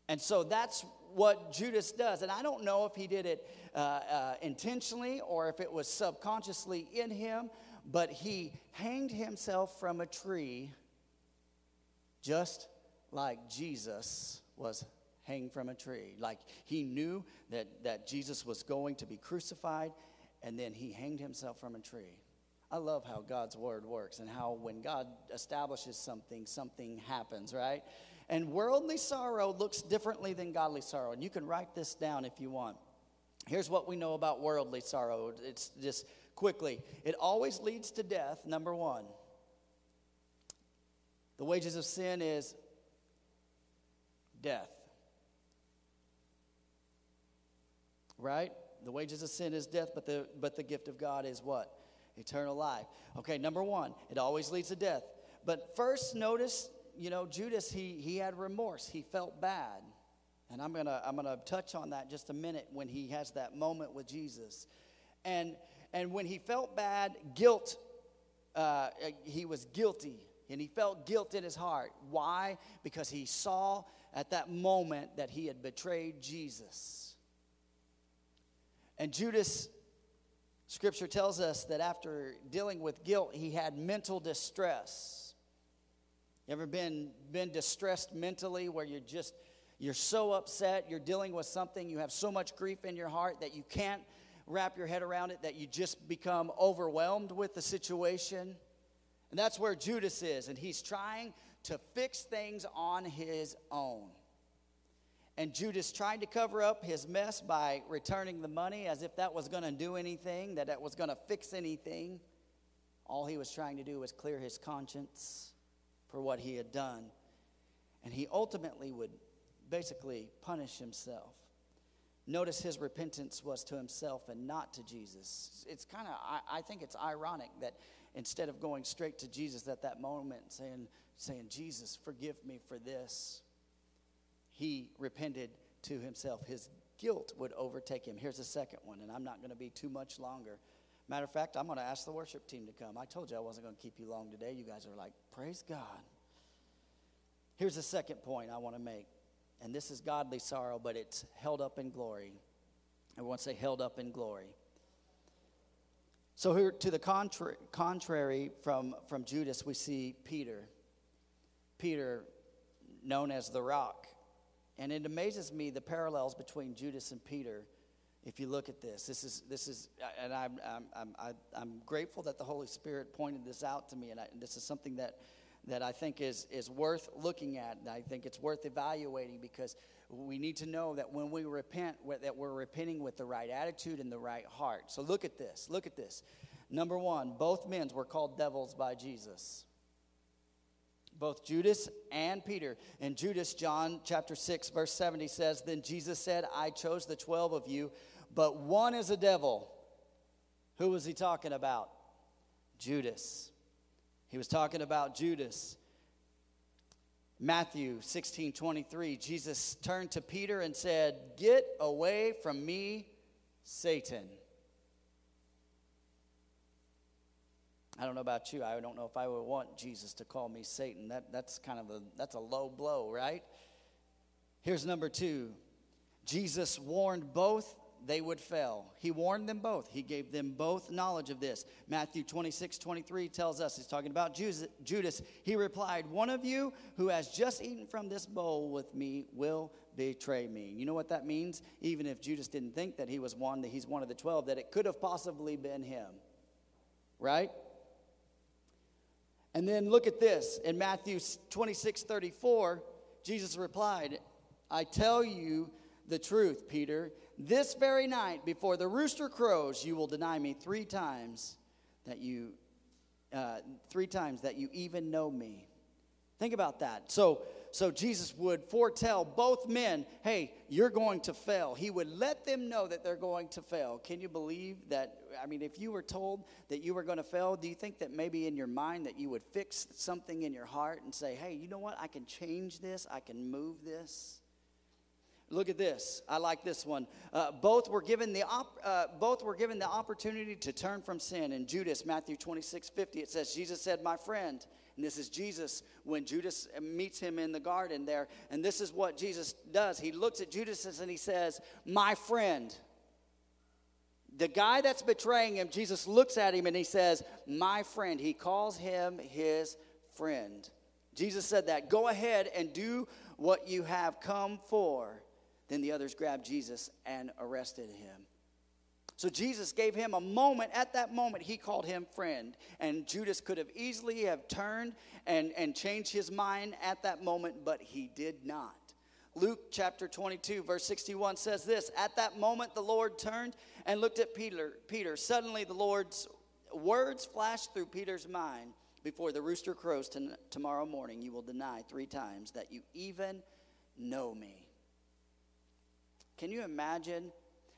And so that's what Judas does. And I don't know if he did it uh, uh, intentionally or if it was subconsciously in him, but he hanged himself from a tree just like Jesus was hanged from a tree. Like he knew that, that Jesus was going to be crucified, and then he hanged himself from a tree. I love how God's word works and how when God establishes something, something happens, right? And worldly sorrow looks differently than godly sorrow. And you can write this down if you want. Here's what we know about worldly sorrow it's just quickly it always leads to death, number one. The wages of sin is death. Right? The wages of sin is death, but the, but the gift of God is what? Eternal life. Okay, number one, it always leads to death. But first, notice you know, Judas, he, he had remorse. He felt bad. And I'm going to I'm gonna touch on that just a minute when he has that moment with Jesus. And, and when he felt bad, guilt, uh, he was guilty. And he felt guilt in his heart. Why? Because he saw at that moment that he had betrayed Jesus. And Judas, scripture tells us that after dealing with guilt, he had mental distress. You ever been, been distressed mentally where you're just, You're so upset, you're dealing with something, you have so much grief in your heart that you can't wrap your head around it, that you just become overwhelmed with the situation. And that's where Judas is, and he's trying to fix things on his own. And Judas tried to cover up his mess by returning the money as if that was going to do anything, that that was going to fix anything. All he was trying to do was clear his conscience for what he had done. And he ultimately would basically punish himself. Notice his repentance was to himself and not to Jesus. It's kind of, I, I, think it's ironic that instead of going straight to Jesus at that moment saying, saying, Jesus, forgive me for this, he repented to himself. His guilt would overtake him. Here's the second one, and I'm not going to be too much longer. Matter of fact, I'm going to ask the worship team to come. I told you I wasn't going to keep you long today. You guys are like, praise God. Here's the second point I want to make and this is godly sorrow, but it's held up in glory. Everyone say, held up in glory. So, here to the contrary, contrary from, from Judas, we see Peter. Peter, known as the rock. And it amazes me the parallels between Judas and Peter. If you look at this, this is, this is uh, and I'm, I'm, I'm, I'm grateful that the Holy Spirit pointed this out to me, and, I, and this is something that that I think is, is worth looking at. And I think it's worth evaluating because we need to know that when we repent, that we're repenting with the right attitude and the right heart. So look at this. Look at this. Number one, both men were called devils by Jesus. Both Judas and Peter. In Judas, John chapter 6, verse 70 says, Then Jesus said, I chose the 12 of you, but one is a devil. Who was he talking about? Judas. He was talking about Judas. Matthew 16 23, Jesus turned to Peter and said, Get away from me, Satan. I don't know about you. I don't know if I would want Jesus to call me Satan. That, that's kind of a that's a low blow, right? Here's number two. Jesus warned both they would fail. He warned them both. He gave them both knowledge of this. Matthew 26, 23 tells us, he's talking about Judas. He replied, One of you who has just eaten from this bowl with me will betray me. You know what that means? Even if Judas didn't think that he was one, that he's one of the 12, that it could have possibly been him. Right? And then look at this. In Matthew 26, 34, Jesus replied, I tell you the truth, Peter this very night, before the rooster crows, you will deny me three times that you, uh, three times that you even know me. Think about that. So, so Jesus would foretell both men, hey, you're going to fail. He would let them know that they're going to fail. Can you believe that? I mean, if you were told that you were going to fail, do you think that maybe in your mind that you would fix something in your heart and say, hey, you know what? I can change this. I can move this. Look at this. I like this one. Uh, both were given the op- uh, both were given the opportunity to turn from sin. In Judas, Matthew 26, 50, it says, Jesus said, My friend, and this is Jesus when Judas meets him in the garden there. And this is what Jesus does. He looks at Judas and he says, My friend. The guy that's betraying him, Jesus looks at him and he says, My friend. He calls him his friend. Jesus said that. Go ahead and do what you have come for. Then the others grabbed Jesus and arrested him. So Jesus gave him a moment. At that moment, he called him friend. And Judas could have easily have turned and, and changed his mind at that moment, but he did not. Luke chapter 22, verse 61 says this At that moment, the Lord turned and looked at Peter. Peter. Suddenly, the Lord's words flashed through Peter's mind Before the rooster crows tomorrow morning, you will deny three times that you even know me. Can you imagine?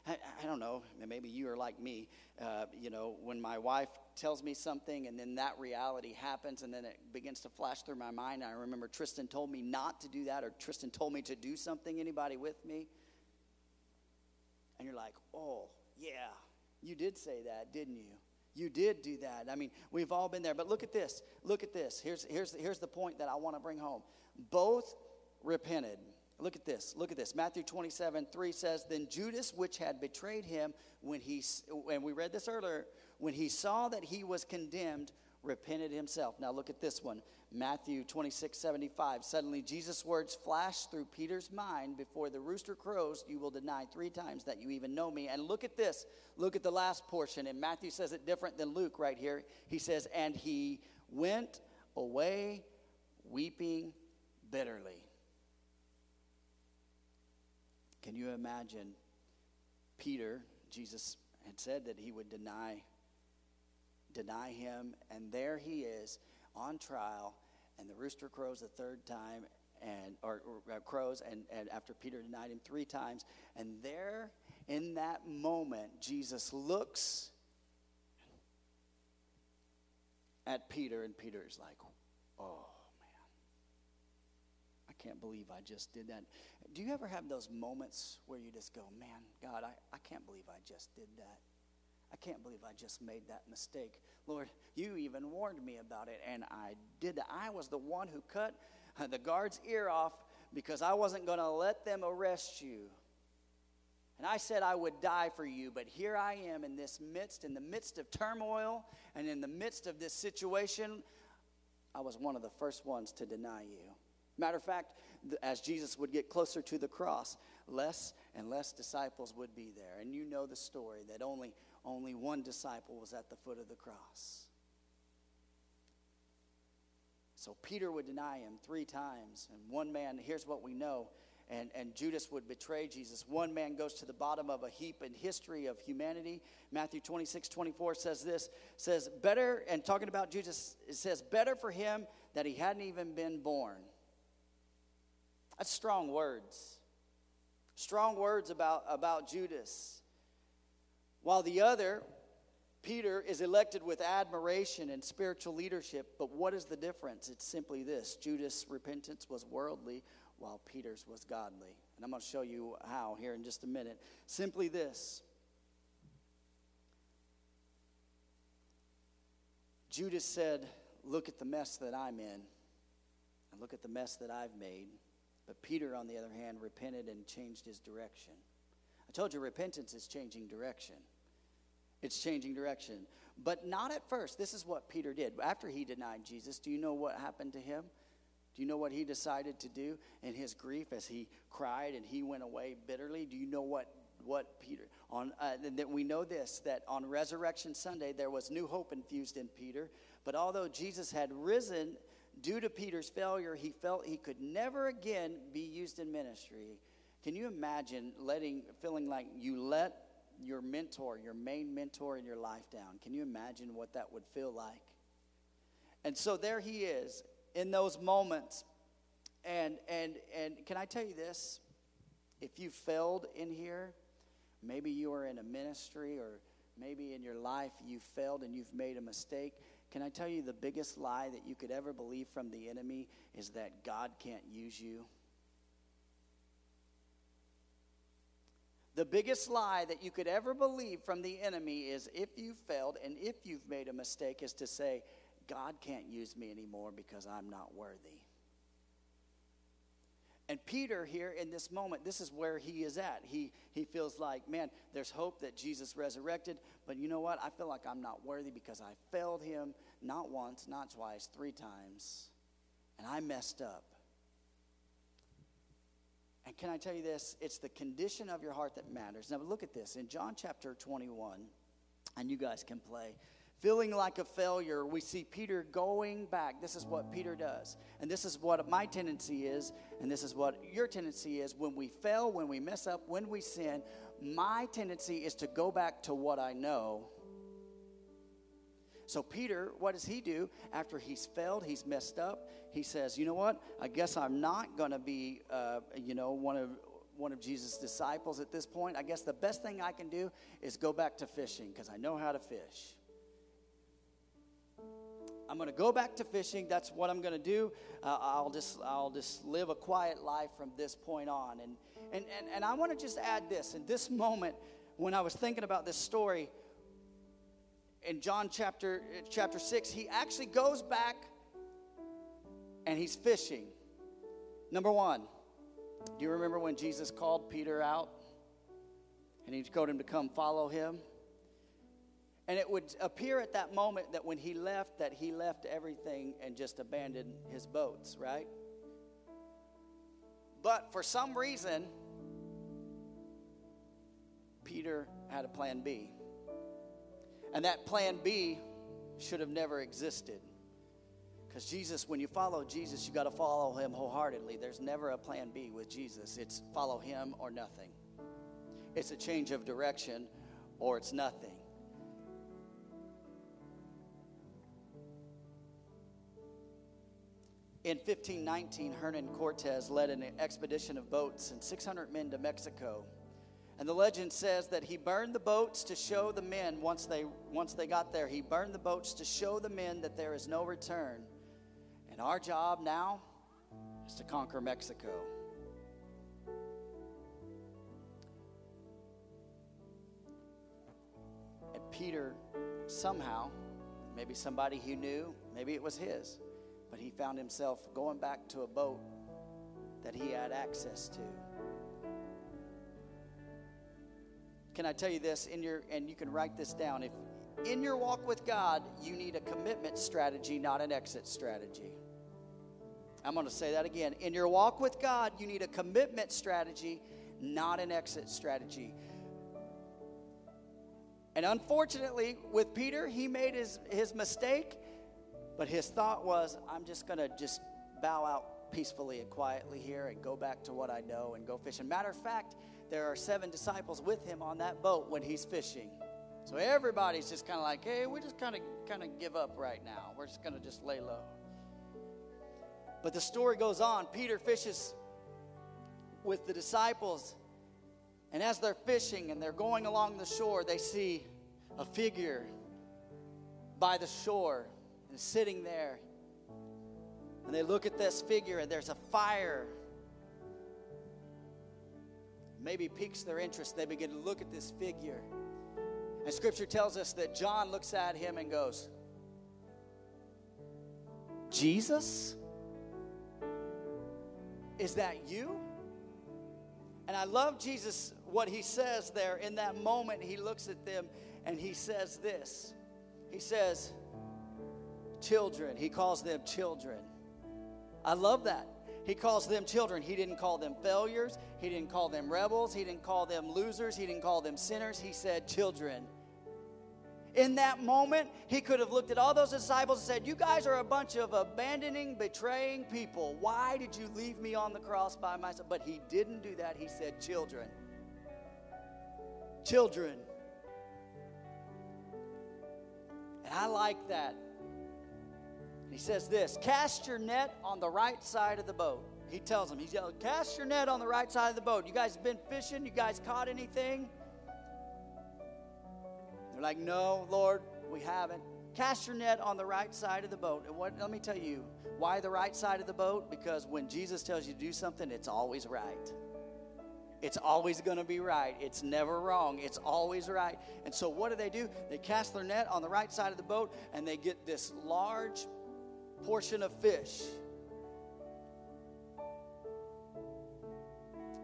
I, I don't know, maybe you are like me. Uh, you know, when my wife tells me something and then that reality happens and then it begins to flash through my mind. I remember Tristan told me not to do that or Tristan told me to do something. Anybody with me? And you're like, oh, yeah, you did say that, didn't you? You did do that. I mean, we've all been there. But look at this. Look at this. Here's, here's, here's the point that I want to bring home. Both repented. Look at this. Look at this. Matthew 27, 3 says, Then Judas, which had betrayed him, when he, and we read this earlier, when he saw that he was condemned, repented himself. Now look at this one. Matthew 26, 75. Suddenly, Jesus' words flashed through Peter's mind Before the rooster crows, you will deny three times that you even know me. And look at this. Look at the last portion. And Matthew says it different than Luke right here. He says, And he went away weeping bitterly. Can you imagine Peter? Jesus had said that he would deny deny him and there he is on trial and the rooster crows the third time and or, or uh, crows and, and after peter denied him three times and there in that moment jesus looks at peter and peter is like oh man i can't believe i just did that do you ever have those moments where you just go man god i, I can't believe i just did that I can't believe I just made that mistake. Lord, you even warned me about it, and I did that. I was the one who cut the guard's ear off because I wasn't going to let them arrest you. And I said I would die for you, but here I am in this midst, in the midst of turmoil and in the midst of this situation. I was one of the first ones to deny you. Matter of fact, as Jesus would get closer to the cross, less and less disciples would be there. And you know the story that only only one disciple was at the foot of the cross. So Peter would deny him three times, and one man, here's what we know, and, and Judas would betray Jesus. One man goes to the bottom of a heap in history of humanity. Matthew 26, 24 says this, says, better, and talking about Judas, it says, better for him that he hadn't even been born. That's strong words. Strong words about, about Judas. While the other, Peter, is elected with admiration and spiritual leadership. But what is the difference? It's simply this Judas' repentance was worldly, while Peter's was godly. And I'm going to show you how here in just a minute. Simply this Judas said, Look at the mess that I'm in, and look at the mess that I've made. But Peter, on the other hand, repented and changed his direction. I told you repentance is changing direction. It's changing direction. But not at first. This is what Peter did. After he denied Jesus, do you know what happened to him? Do you know what he decided to do in his grief as he cried and he went away bitterly? Do you know what what Peter on uh, that we know this that on resurrection Sunday there was new hope infused in Peter, but although Jesus had risen due to Peter's failure, he felt he could never again be used in ministry. Can you imagine letting, feeling like you let your mentor, your main mentor in your life down? Can you imagine what that would feel like? And so there he is in those moments. And and and can I tell you this? If you failed in here, maybe you are in a ministry or maybe in your life you failed and you've made a mistake. Can I tell you the biggest lie that you could ever believe from the enemy is that God can't use you? The biggest lie that you could ever believe from the enemy is if you failed and if you've made a mistake, is to say, God can't use me anymore because I'm not worthy. And Peter, here in this moment, this is where he is at. He, he feels like, man, there's hope that Jesus resurrected, but you know what? I feel like I'm not worthy because I failed him not once, not twice, three times, and I messed up. And can I tell you this? It's the condition of your heart that matters. Now, look at this. In John chapter 21, and you guys can play, feeling like a failure, we see Peter going back. This is what Peter does. And this is what my tendency is, and this is what your tendency is. When we fail, when we mess up, when we sin, my tendency is to go back to what I know so, Peter, what does he do after he's failed, he's messed up? He says, You know what? I guess I'm not going to be, uh, you know, one of, one of Jesus' disciples at this point. I guess the best thing I can do is go back to fishing because I know how to fish. I'm going to go back to fishing. That's what I'm going to do. Uh, I'll just I'll just live a quiet life from this point on. And and and, and I want to just add this. In this moment, when I was thinking about this story, in John chapter, chapter 6, he actually goes back and he's fishing. Number one, do you remember when Jesus called Peter out and he told him to come follow him? And it would appear at that moment that when he left, that he left everything and just abandoned his boats, right? But for some reason, Peter had a plan B. And that plan B should have never existed. Because Jesus, when you follow Jesus, you got to follow him wholeheartedly. There's never a plan B with Jesus. It's follow him or nothing. It's a change of direction or it's nothing. In 1519, Hernan Cortez led an expedition of boats and 600 men to Mexico. And the legend says that he burned the boats to show the men once they once they got there, he burned the boats to show the men that there is no return. And our job now is to conquer Mexico. And Peter somehow, maybe somebody he knew, maybe it was his, but he found himself going back to a boat that he had access to. Can I tell you this in your and you can write this down if in your walk with God you need a commitment strategy not an exit strategy. I'm going to say that again. In your walk with God you need a commitment strategy not an exit strategy. And unfortunately with Peter he made his his mistake but his thought was, I'm just going to just bow out peacefully and quietly here and go back to what I know and go fishing. Matter of fact, there are seven disciples with him on that boat when he's fishing. So everybody's just kind of like, hey, we just kind of kind of give up right now. We're just going to just lay low. But the story goes on. Peter fishes with the disciples, and as they're fishing and they're going along the shore, they see a figure by the shore and sitting there. And they look at this figure, and there's a fire. Maybe piques their interest. They begin to look at this figure. And scripture tells us that John looks at him and goes, Jesus? Is that you? And I love Jesus, what he says there in that moment. He looks at them and he says this He says, children. He calls them children. I love that. He calls them children. He didn't call them failures. He didn't call them rebels. He didn't call them losers. He didn't call them sinners. He said children. In that moment, he could have looked at all those disciples and said, You guys are a bunch of abandoning, betraying people. Why did you leave me on the cross by myself? But he didn't do that. He said, Children. Children. And I like that. He says this cast your net on the right side of the boat. He tells them, he's yelling, cast your net on the right side of the boat. You guys been fishing? You guys caught anything? They're like, no, Lord, we haven't. Cast your net on the right side of the boat. And what, let me tell you, why the right side of the boat? Because when Jesus tells you to do something, it's always right. It's always going to be right. It's never wrong. It's always right. And so, what do they do? They cast their net on the right side of the boat and they get this large portion of fish.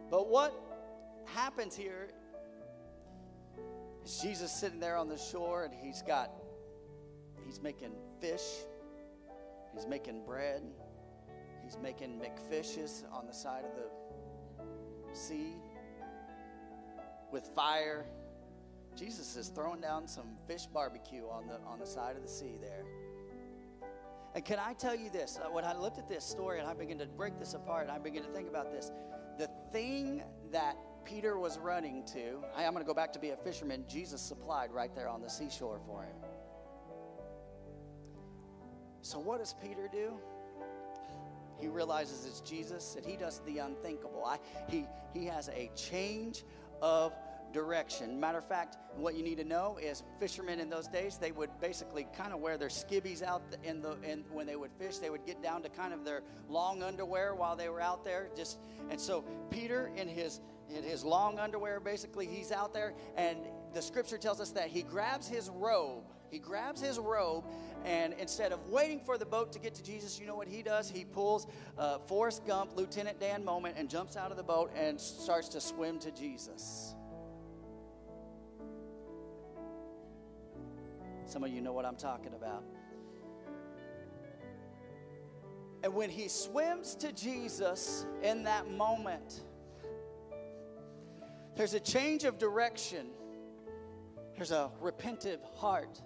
But what happens here is Jesus sitting there on the shore and he's got, he's making fish, he's making bread, he's making McFishes on the side of the sea with fire. Jesus is throwing down some fish barbecue on the, on the side of the sea there. And can I tell you this? Uh, when I looked at this story and I began to break this apart and I began to think about this, the thing that Peter was running to, I, I'm going to go back to be a fisherman, Jesus supplied right there on the seashore for him. So, what does Peter do? He realizes it's Jesus and he does the unthinkable. I, he, he has a change of direction. Matter of fact, what you need to know is fishermen in those days, they would basically kind of wear their skivvies out in the in, when they would fish. They would get down to kind of their long underwear while they were out there. Just and so Peter in his in his long underwear, basically, he's out there, and the scripture tells us that he grabs his robe. He grabs his robe, and instead of waiting for the boat to get to Jesus, you know what he does? He pulls uh, Forrest Gump, Lieutenant Dan moment, and jumps out of the boat and starts to swim to Jesus. Some of you know what I'm talking about. And when he swims to Jesus in that moment, there's a change of direction, there's a repentive heart.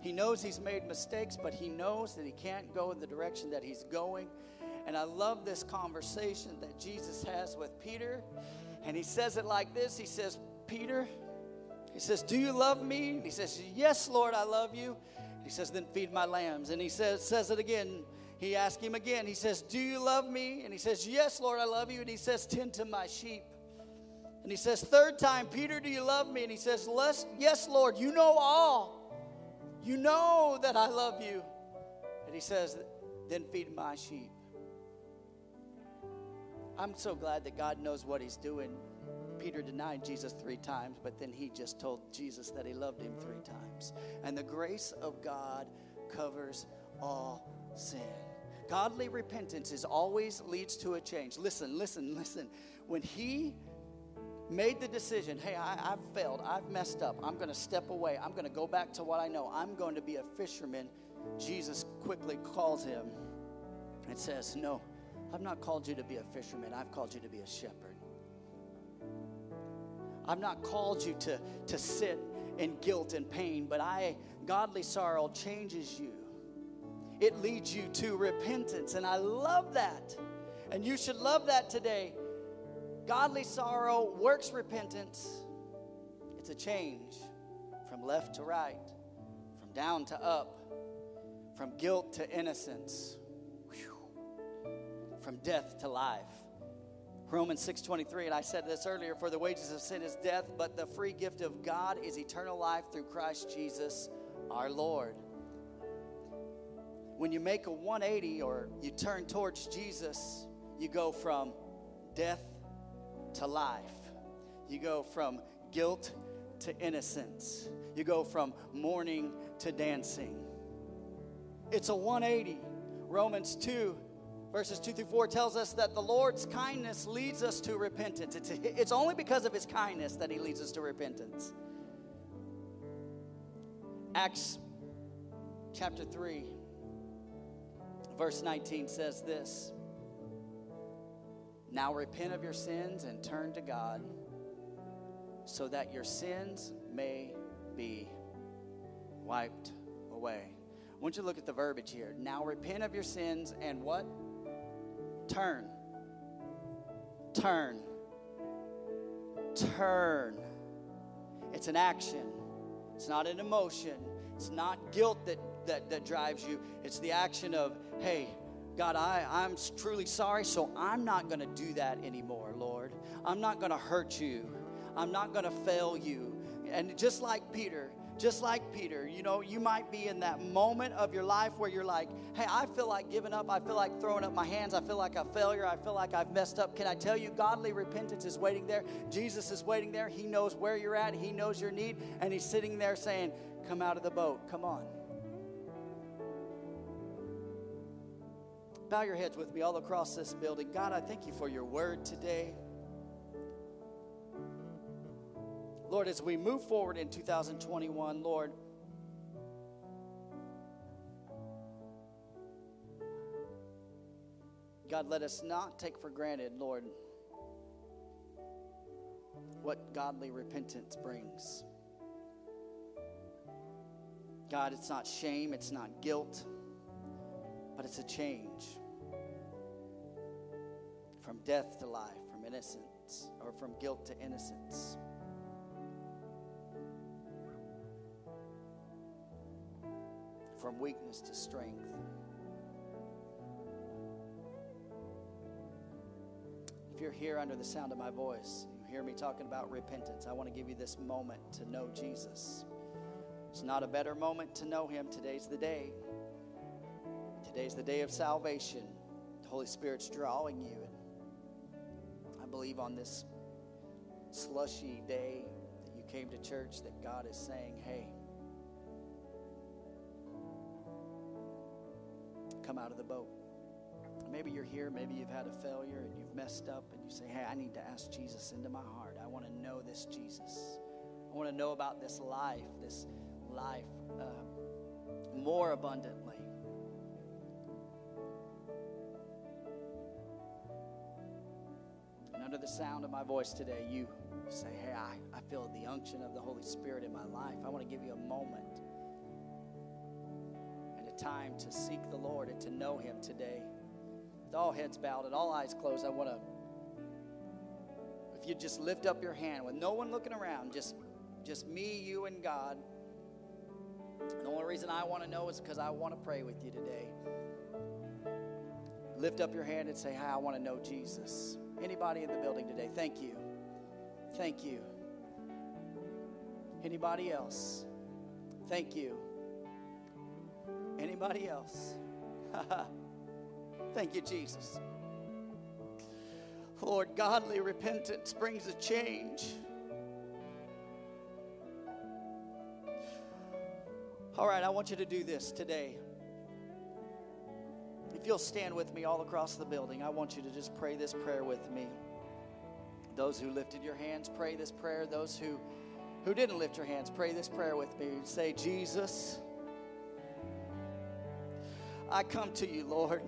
He knows he's made mistakes, but he knows that he can't go in the direction that he's going. And I love this conversation that Jesus has with Peter. And he says it like this He says, Peter, he says, Do you love me? And he says, Yes, Lord, I love you. He says, Then feed my lambs. And he says, says it again. He asks him again. He says, Do you love me? And he says, Yes, Lord, I love you. And he says, Tend to my sheep. And he says, Third time, Peter, do you love me? And he says, Yes, Lord, you know all. You know that I love you. And he says, Then feed my sheep. I'm so glad that God knows what he's doing. Peter denied Jesus three times, but then he just told Jesus that he loved him three times. And the grace of God covers all sin. Godly repentance is always leads to a change. Listen, listen, listen. When he made the decision, hey, I, have failed, I've messed up, I'm going to step away, I'm going to go back to what I know, I'm going to be a fisherman, Jesus quickly calls him and says, No, I've not called you to be a fisherman, I've called you to be a shepherd. I've not called you to, to sit in guilt and pain, but I, godly sorrow changes you. It leads you to repentance, and I love that. And you should love that today. Godly sorrow works repentance. It's a change from left to right, from down to up, from guilt to innocence from death to life. Romans 6:23 and I said this earlier for the wages of sin is death but the free gift of God is eternal life through Christ Jesus our Lord. When you make a 180 or you turn towards Jesus, you go from death to life. You go from guilt to innocence. You go from mourning to dancing. It's a 180. Romans 2 verses 2 through 4 tells us that the Lord's kindness leads us to repentance. It's, it's only because of his kindness that he leads us to repentance. Acts chapter 3, verse 19 says this Now repent of your sins and turn to God so that your sins may be wiped away. I want you to look at the verbiage here. Now repent of your sins and what? Turn. Turn. Turn. It's an action. It's not an emotion. It's not guilt that, that, that drives you. It's the action of, hey, God, I, I'm truly sorry, so I'm not going to do that anymore, Lord. I'm not going to hurt you. I'm not going to fail you. And just like Peter, just like Peter, you know, you might be in that moment of your life where you're like, hey, I feel like giving up. I feel like throwing up my hands. I feel like a failure. I feel like I've messed up. Can I tell you, godly repentance is waiting there? Jesus is waiting there. He knows where you're at, He knows your need, and He's sitting there saying, Come out of the boat. Come on. Bow your heads with me all across this building. God, I thank you for your word today. Lord, as we move forward in 2021, Lord, God, let us not take for granted, Lord, what godly repentance brings. God, it's not shame, it's not guilt, but it's a change from death to life, from innocence, or from guilt to innocence. From weakness to strength. If you're here under the sound of my voice, you hear me talking about repentance, I want to give you this moment to know Jesus. It's not a better moment to know Him. Today's the day. Today's the day of salvation. The Holy Spirit's drawing you. And I believe on this slushy day that you came to church that God is saying, hey, come out of the boat. Maybe you're here, maybe you've had a failure and you've messed up, and you say, Hey, I need to ask Jesus into my heart. I want to know this Jesus. I want to know about this life, this life uh, more abundantly. And under the sound of my voice today, you say, Hey, I, I feel the unction of the Holy Spirit in my life. I want to give you a moment time to seek the Lord and to know Him today. With all heads bowed and all eyes closed, I want to, if you just lift up your hand with no one looking around, just, just me, you, and God. And the only reason I want to know is because I want to pray with you today. Lift up your hand and say, Hi, I want to know Jesus. Anybody in the building today? Thank you. Thank you. Anybody else? Thank you. Anybody else? Thank you, Jesus. Lord, godly repentance brings a change. All right, I want you to do this today. If you'll stand with me all across the building, I want you to just pray this prayer with me. Those who lifted your hands, pray this prayer. Those who, who didn't lift your hands, pray this prayer with me. Say, Jesus, I come to you, Lord,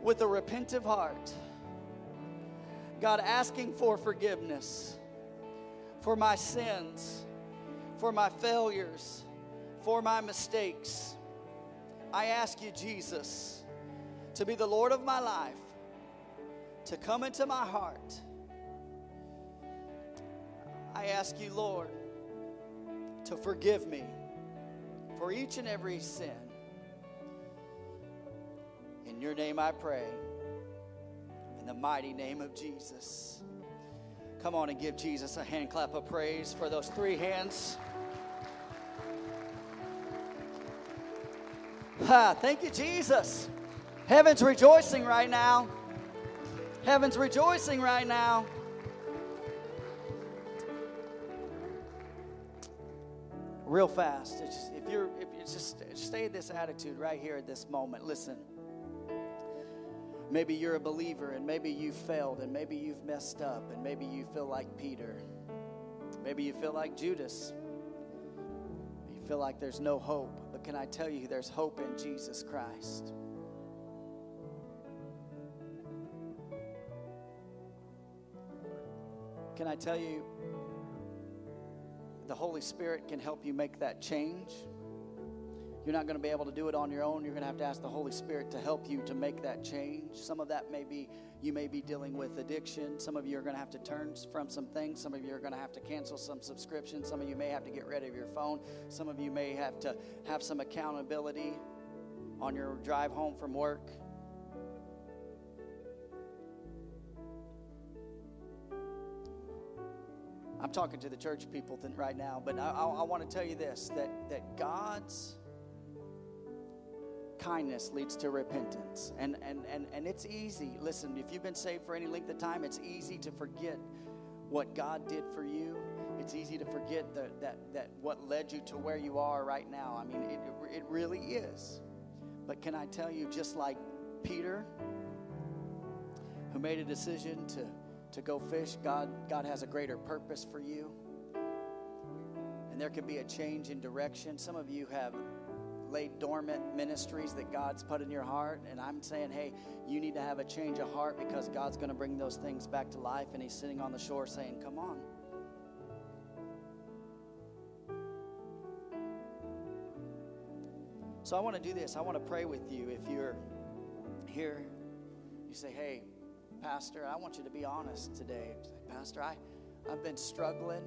with a repentive heart. God, asking for forgiveness for my sins, for my failures, for my mistakes. I ask you, Jesus, to be the Lord of my life to come into my heart. I ask you, Lord, to forgive me for each and every sin. In your name I pray. In the mighty name of Jesus. Come on and give Jesus a hand clap of praise for those three hands. Ha, thank you, Jesus. Heaven's rejoicing right now. Heaven's rejoicing right now. Real fast. It's, if you're, if you just stay in this attitude right here at this moment, listen. Maybe you're a believer and maybe you've failed and maybe you've messed up and maybe you feel like Peter. Maybe you feel like Judas. You feel like there's no hope. But can I tell you, there's hope in Jesus Christ. Can I tell you, the Holy Spirit can help you make that change? You're not going to be able to do it on your own. You're going to have to ask the Holy Spirit to help you to make that change. Some of that may be you may be dealing with addiction. Some of you are going to have to turn from some things. Some of you are going to have to cancel some subscriptions. Some of you may have to get rid of your phone. Some of you may have to have some accountability on your drive home from work. I'm talking to the church people right now, but I, I, I want to tell you this that, that God's kindness leads to repentance. And, and, and, and it's easy. Listen, if you've been saved for any length of time, it's easy to forget what God did for you. It's easy to forget the, that, that what led you to where you are right now. I mean, it, it really is. But can I tell you, just like Peter, who made a decision to, to go fish, God, God has a greater purpose for you. And there can be a change in direction. Some of you have laid dormant ministries that God's put in your heart. And I'm saying, hey, you need to have a change of heart because God's going to bring those things back to life. And He's sitting on the shore saying, come on. So I want to do this. I want to pray with you. If you're here, you say, hey, Pastor, I want you to be honest today. Pastor, I, I've been struggling,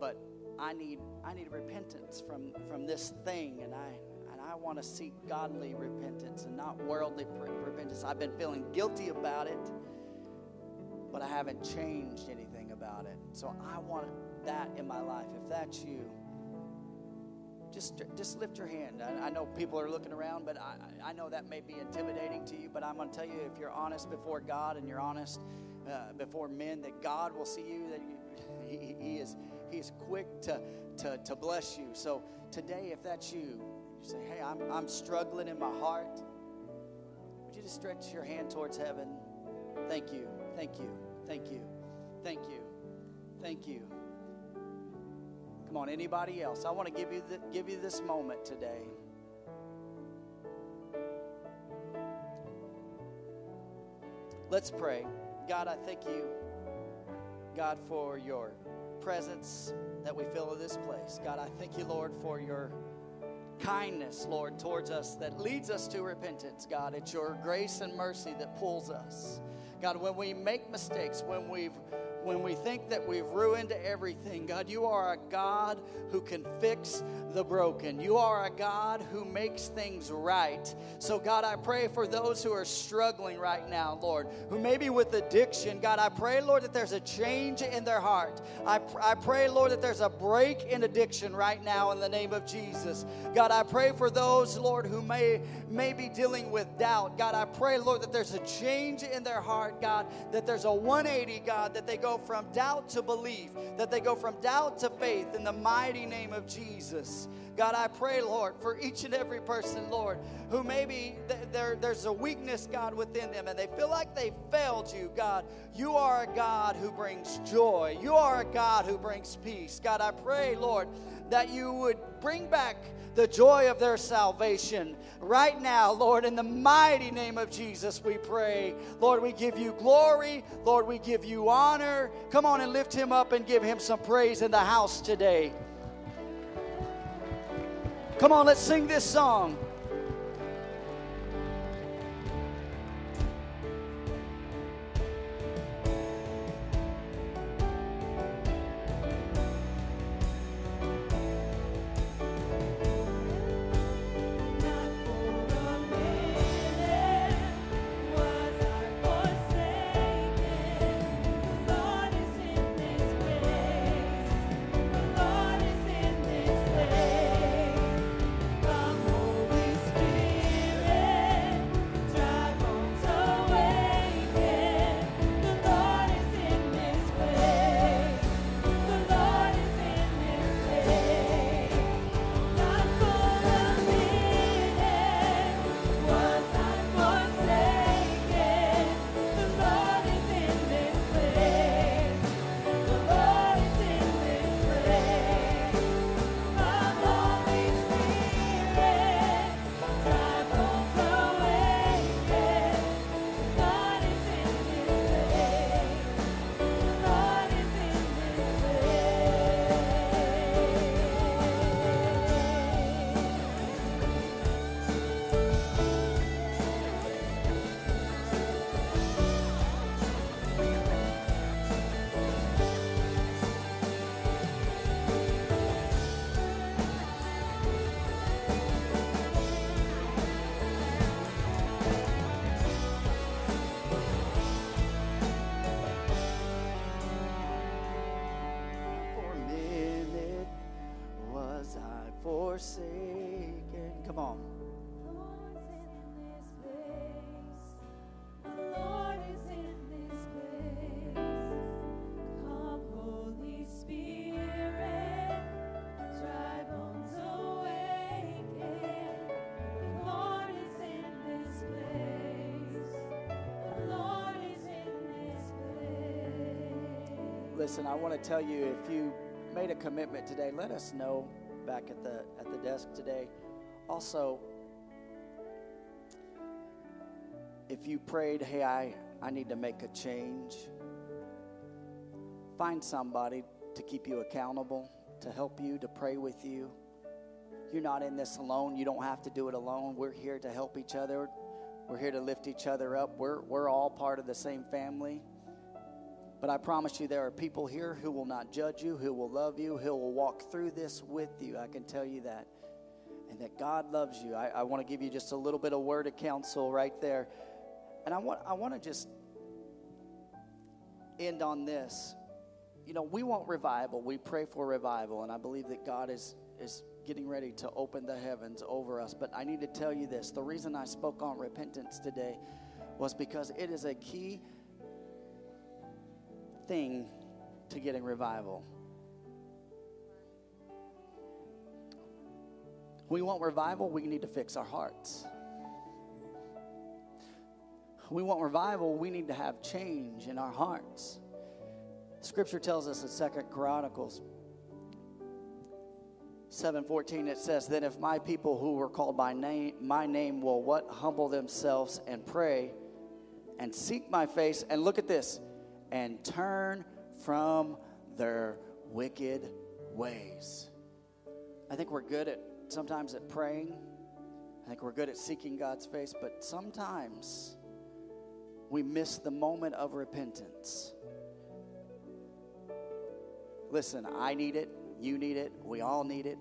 but I need I need repentance from from this thing, and I and I want to seek godly repentance and not worldly repentance. I've been feeling guilty about it, but I haven't changed anything about it. So I want that in my life. If that's you, just just lift your hand. I, I know people are looking around, but I, I know that may be intimidating to you. But I'm going to tell you, if you're honest before God and you're honest uh, before men, that God will see you. That you, he, he is He's quick to, to, to bless you. So today, if that's you, you say, Hey, I'm, I'm struggling in my heart. Would you just stretch your hand towards heaven? Thank you. Thank you. Thank you. Thank you. Thank you. Come on, anybody else? I want to give you the, give you this moment today. Let's pray. God, I thank you, God, for your presence that we feel in this place. God, I thank you, Lord, for your kindness, Lord, towards us that leads us to repentance. God, it's your grace and mercy that pulls us. God, when we make mistakes, when we've when we think that we've ruined everything. God, you are a God who can fix the broken. You are a God who makes things right. So, God, I pray for those who are struggling right now, Lord, who maybe with addiction. God, I pray, Lord, that there's a change in their heart. I, I pray, Lord, that there's a break in addiction right now in the name of Jesus. God, I pray for those, Lord, who may, may be dealing with doubt. God, I pray, Lord, that there's a change in their heart, God, that there's a 180, God, that they go from doubt to belief, that they go from doubt to faith in the mighty name of Jesus. God, I pray, Lord, for each and every person, Lord, who maybe th- there, there's a weakness, God, within them and they feel like they failed you, God. You are a God who brings joy. You are a God who brings peace. God, I pray, Lord, that you would bring back the joy of their salvation right now, Lord. In the mighty name of Jesus, we pray. Lord, we give you glory. Lord, we give you honor. Come on and lift him up and give him some praise in the house today. Come on, let's sing this song. Listen, I want to tell you if you made a commitment today, let us know back at the at the desk today. Also, if you prayed, "Hey, I I need to make a change." Find somebody to keep you accountable, to help you, to pray with you. You're not in this alone. You don't have to do it alone. We're here to help each other. We're here to lift each other up. We're we're all part of the same family. But I promise you, there are people here who will not judge you, who will love you, who will walk through this with you. I can tell you that. And that God loves you. I, I want to give you just a little bit of word of counsel right there. And I want, I want to just end on this. You know, we want revival. We pray for revival. And I believe that God is, is getting ready to open the heavens over us. But I need to tell you this the reason I spoke on repentance today was because it is a key thing to getting revival. We want revival, we need to fix our hearts. We want revival, we need to have change in our hearts. Scripture tells us in Second Chronicles 7:14 it says, "Then if my people who were called by name my name will what humble themselves and pray and seek my face and look at this and turn from their wicked ways." I think we're good at sometimes at praying. I think we're good at seeking God's face, but sometimes we miss the moment of repentance. Listen, I need it, you need it, we all need it.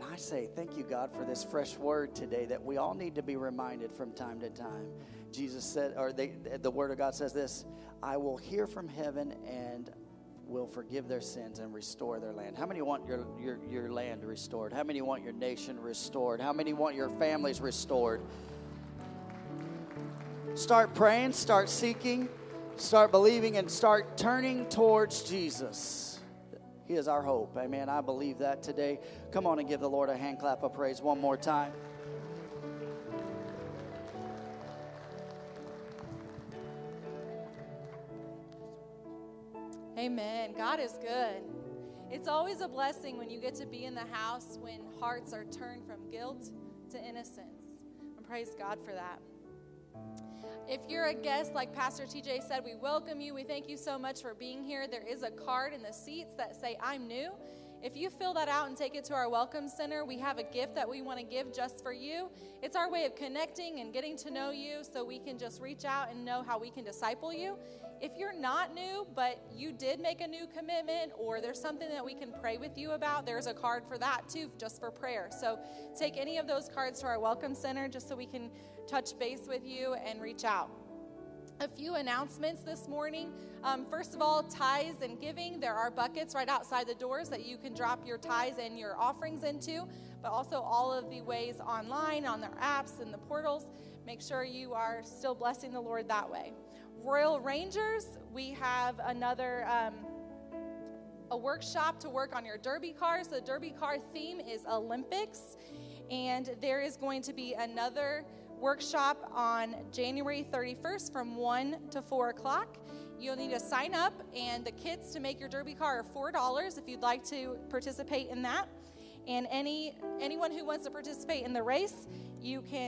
And I say, thank you, God, for this fresh word today that we all need to be reminded from time to time. Jesus said, or they, the word of God says this I will hear from heaven and will forgive their sins and restore their land. How many want your, your, your land restored? How many want your nation restored? How many want your families restored? Start praying, start seeking, start believing, and start turning towards Jesus. He is our hope. Amen. I believe that today. Come on and give the Lord a hand clap of praise one more time. Amen. God is good. It's always a blessing when you get to be in the house when hearts are turned from guilt to innocence. And praise God for that. If you're a guest, like Pastor TJ said, we welcome you. We thank you so much for being here. There is a card in the seats that say, I'm new. If you fill that out and take it to our welcome center, we have a gift that we want to give just for you. It's our way of connecting and getting to know you so we can just reach out and know how we can disciple you. If you're not new, but you did make a new commitment or there's something that we can pray with you about, there's a card for that too, just for prayer. So take any of those cards to our welcome center just so we can touch base with you and reach out a few announcements this morning. Um, first of all, tithes and giving. There are buckets right outside the doors that you can drop your tithes and your offerings into, but also all of the ways online, on their apps and the portals. Make sure you are still blessing the Lord that way. Royal Rangers, we have another. Um, a workshop to work on your derby cars. The derby car theme is Olympics, and there is going to be another workshop on January 31st from 1 to 4 o'clock. You'll need to sign up, and the kits to make your derby car are $4 if you'd like to participate in that. And any anyone who wants to participate in the race, you can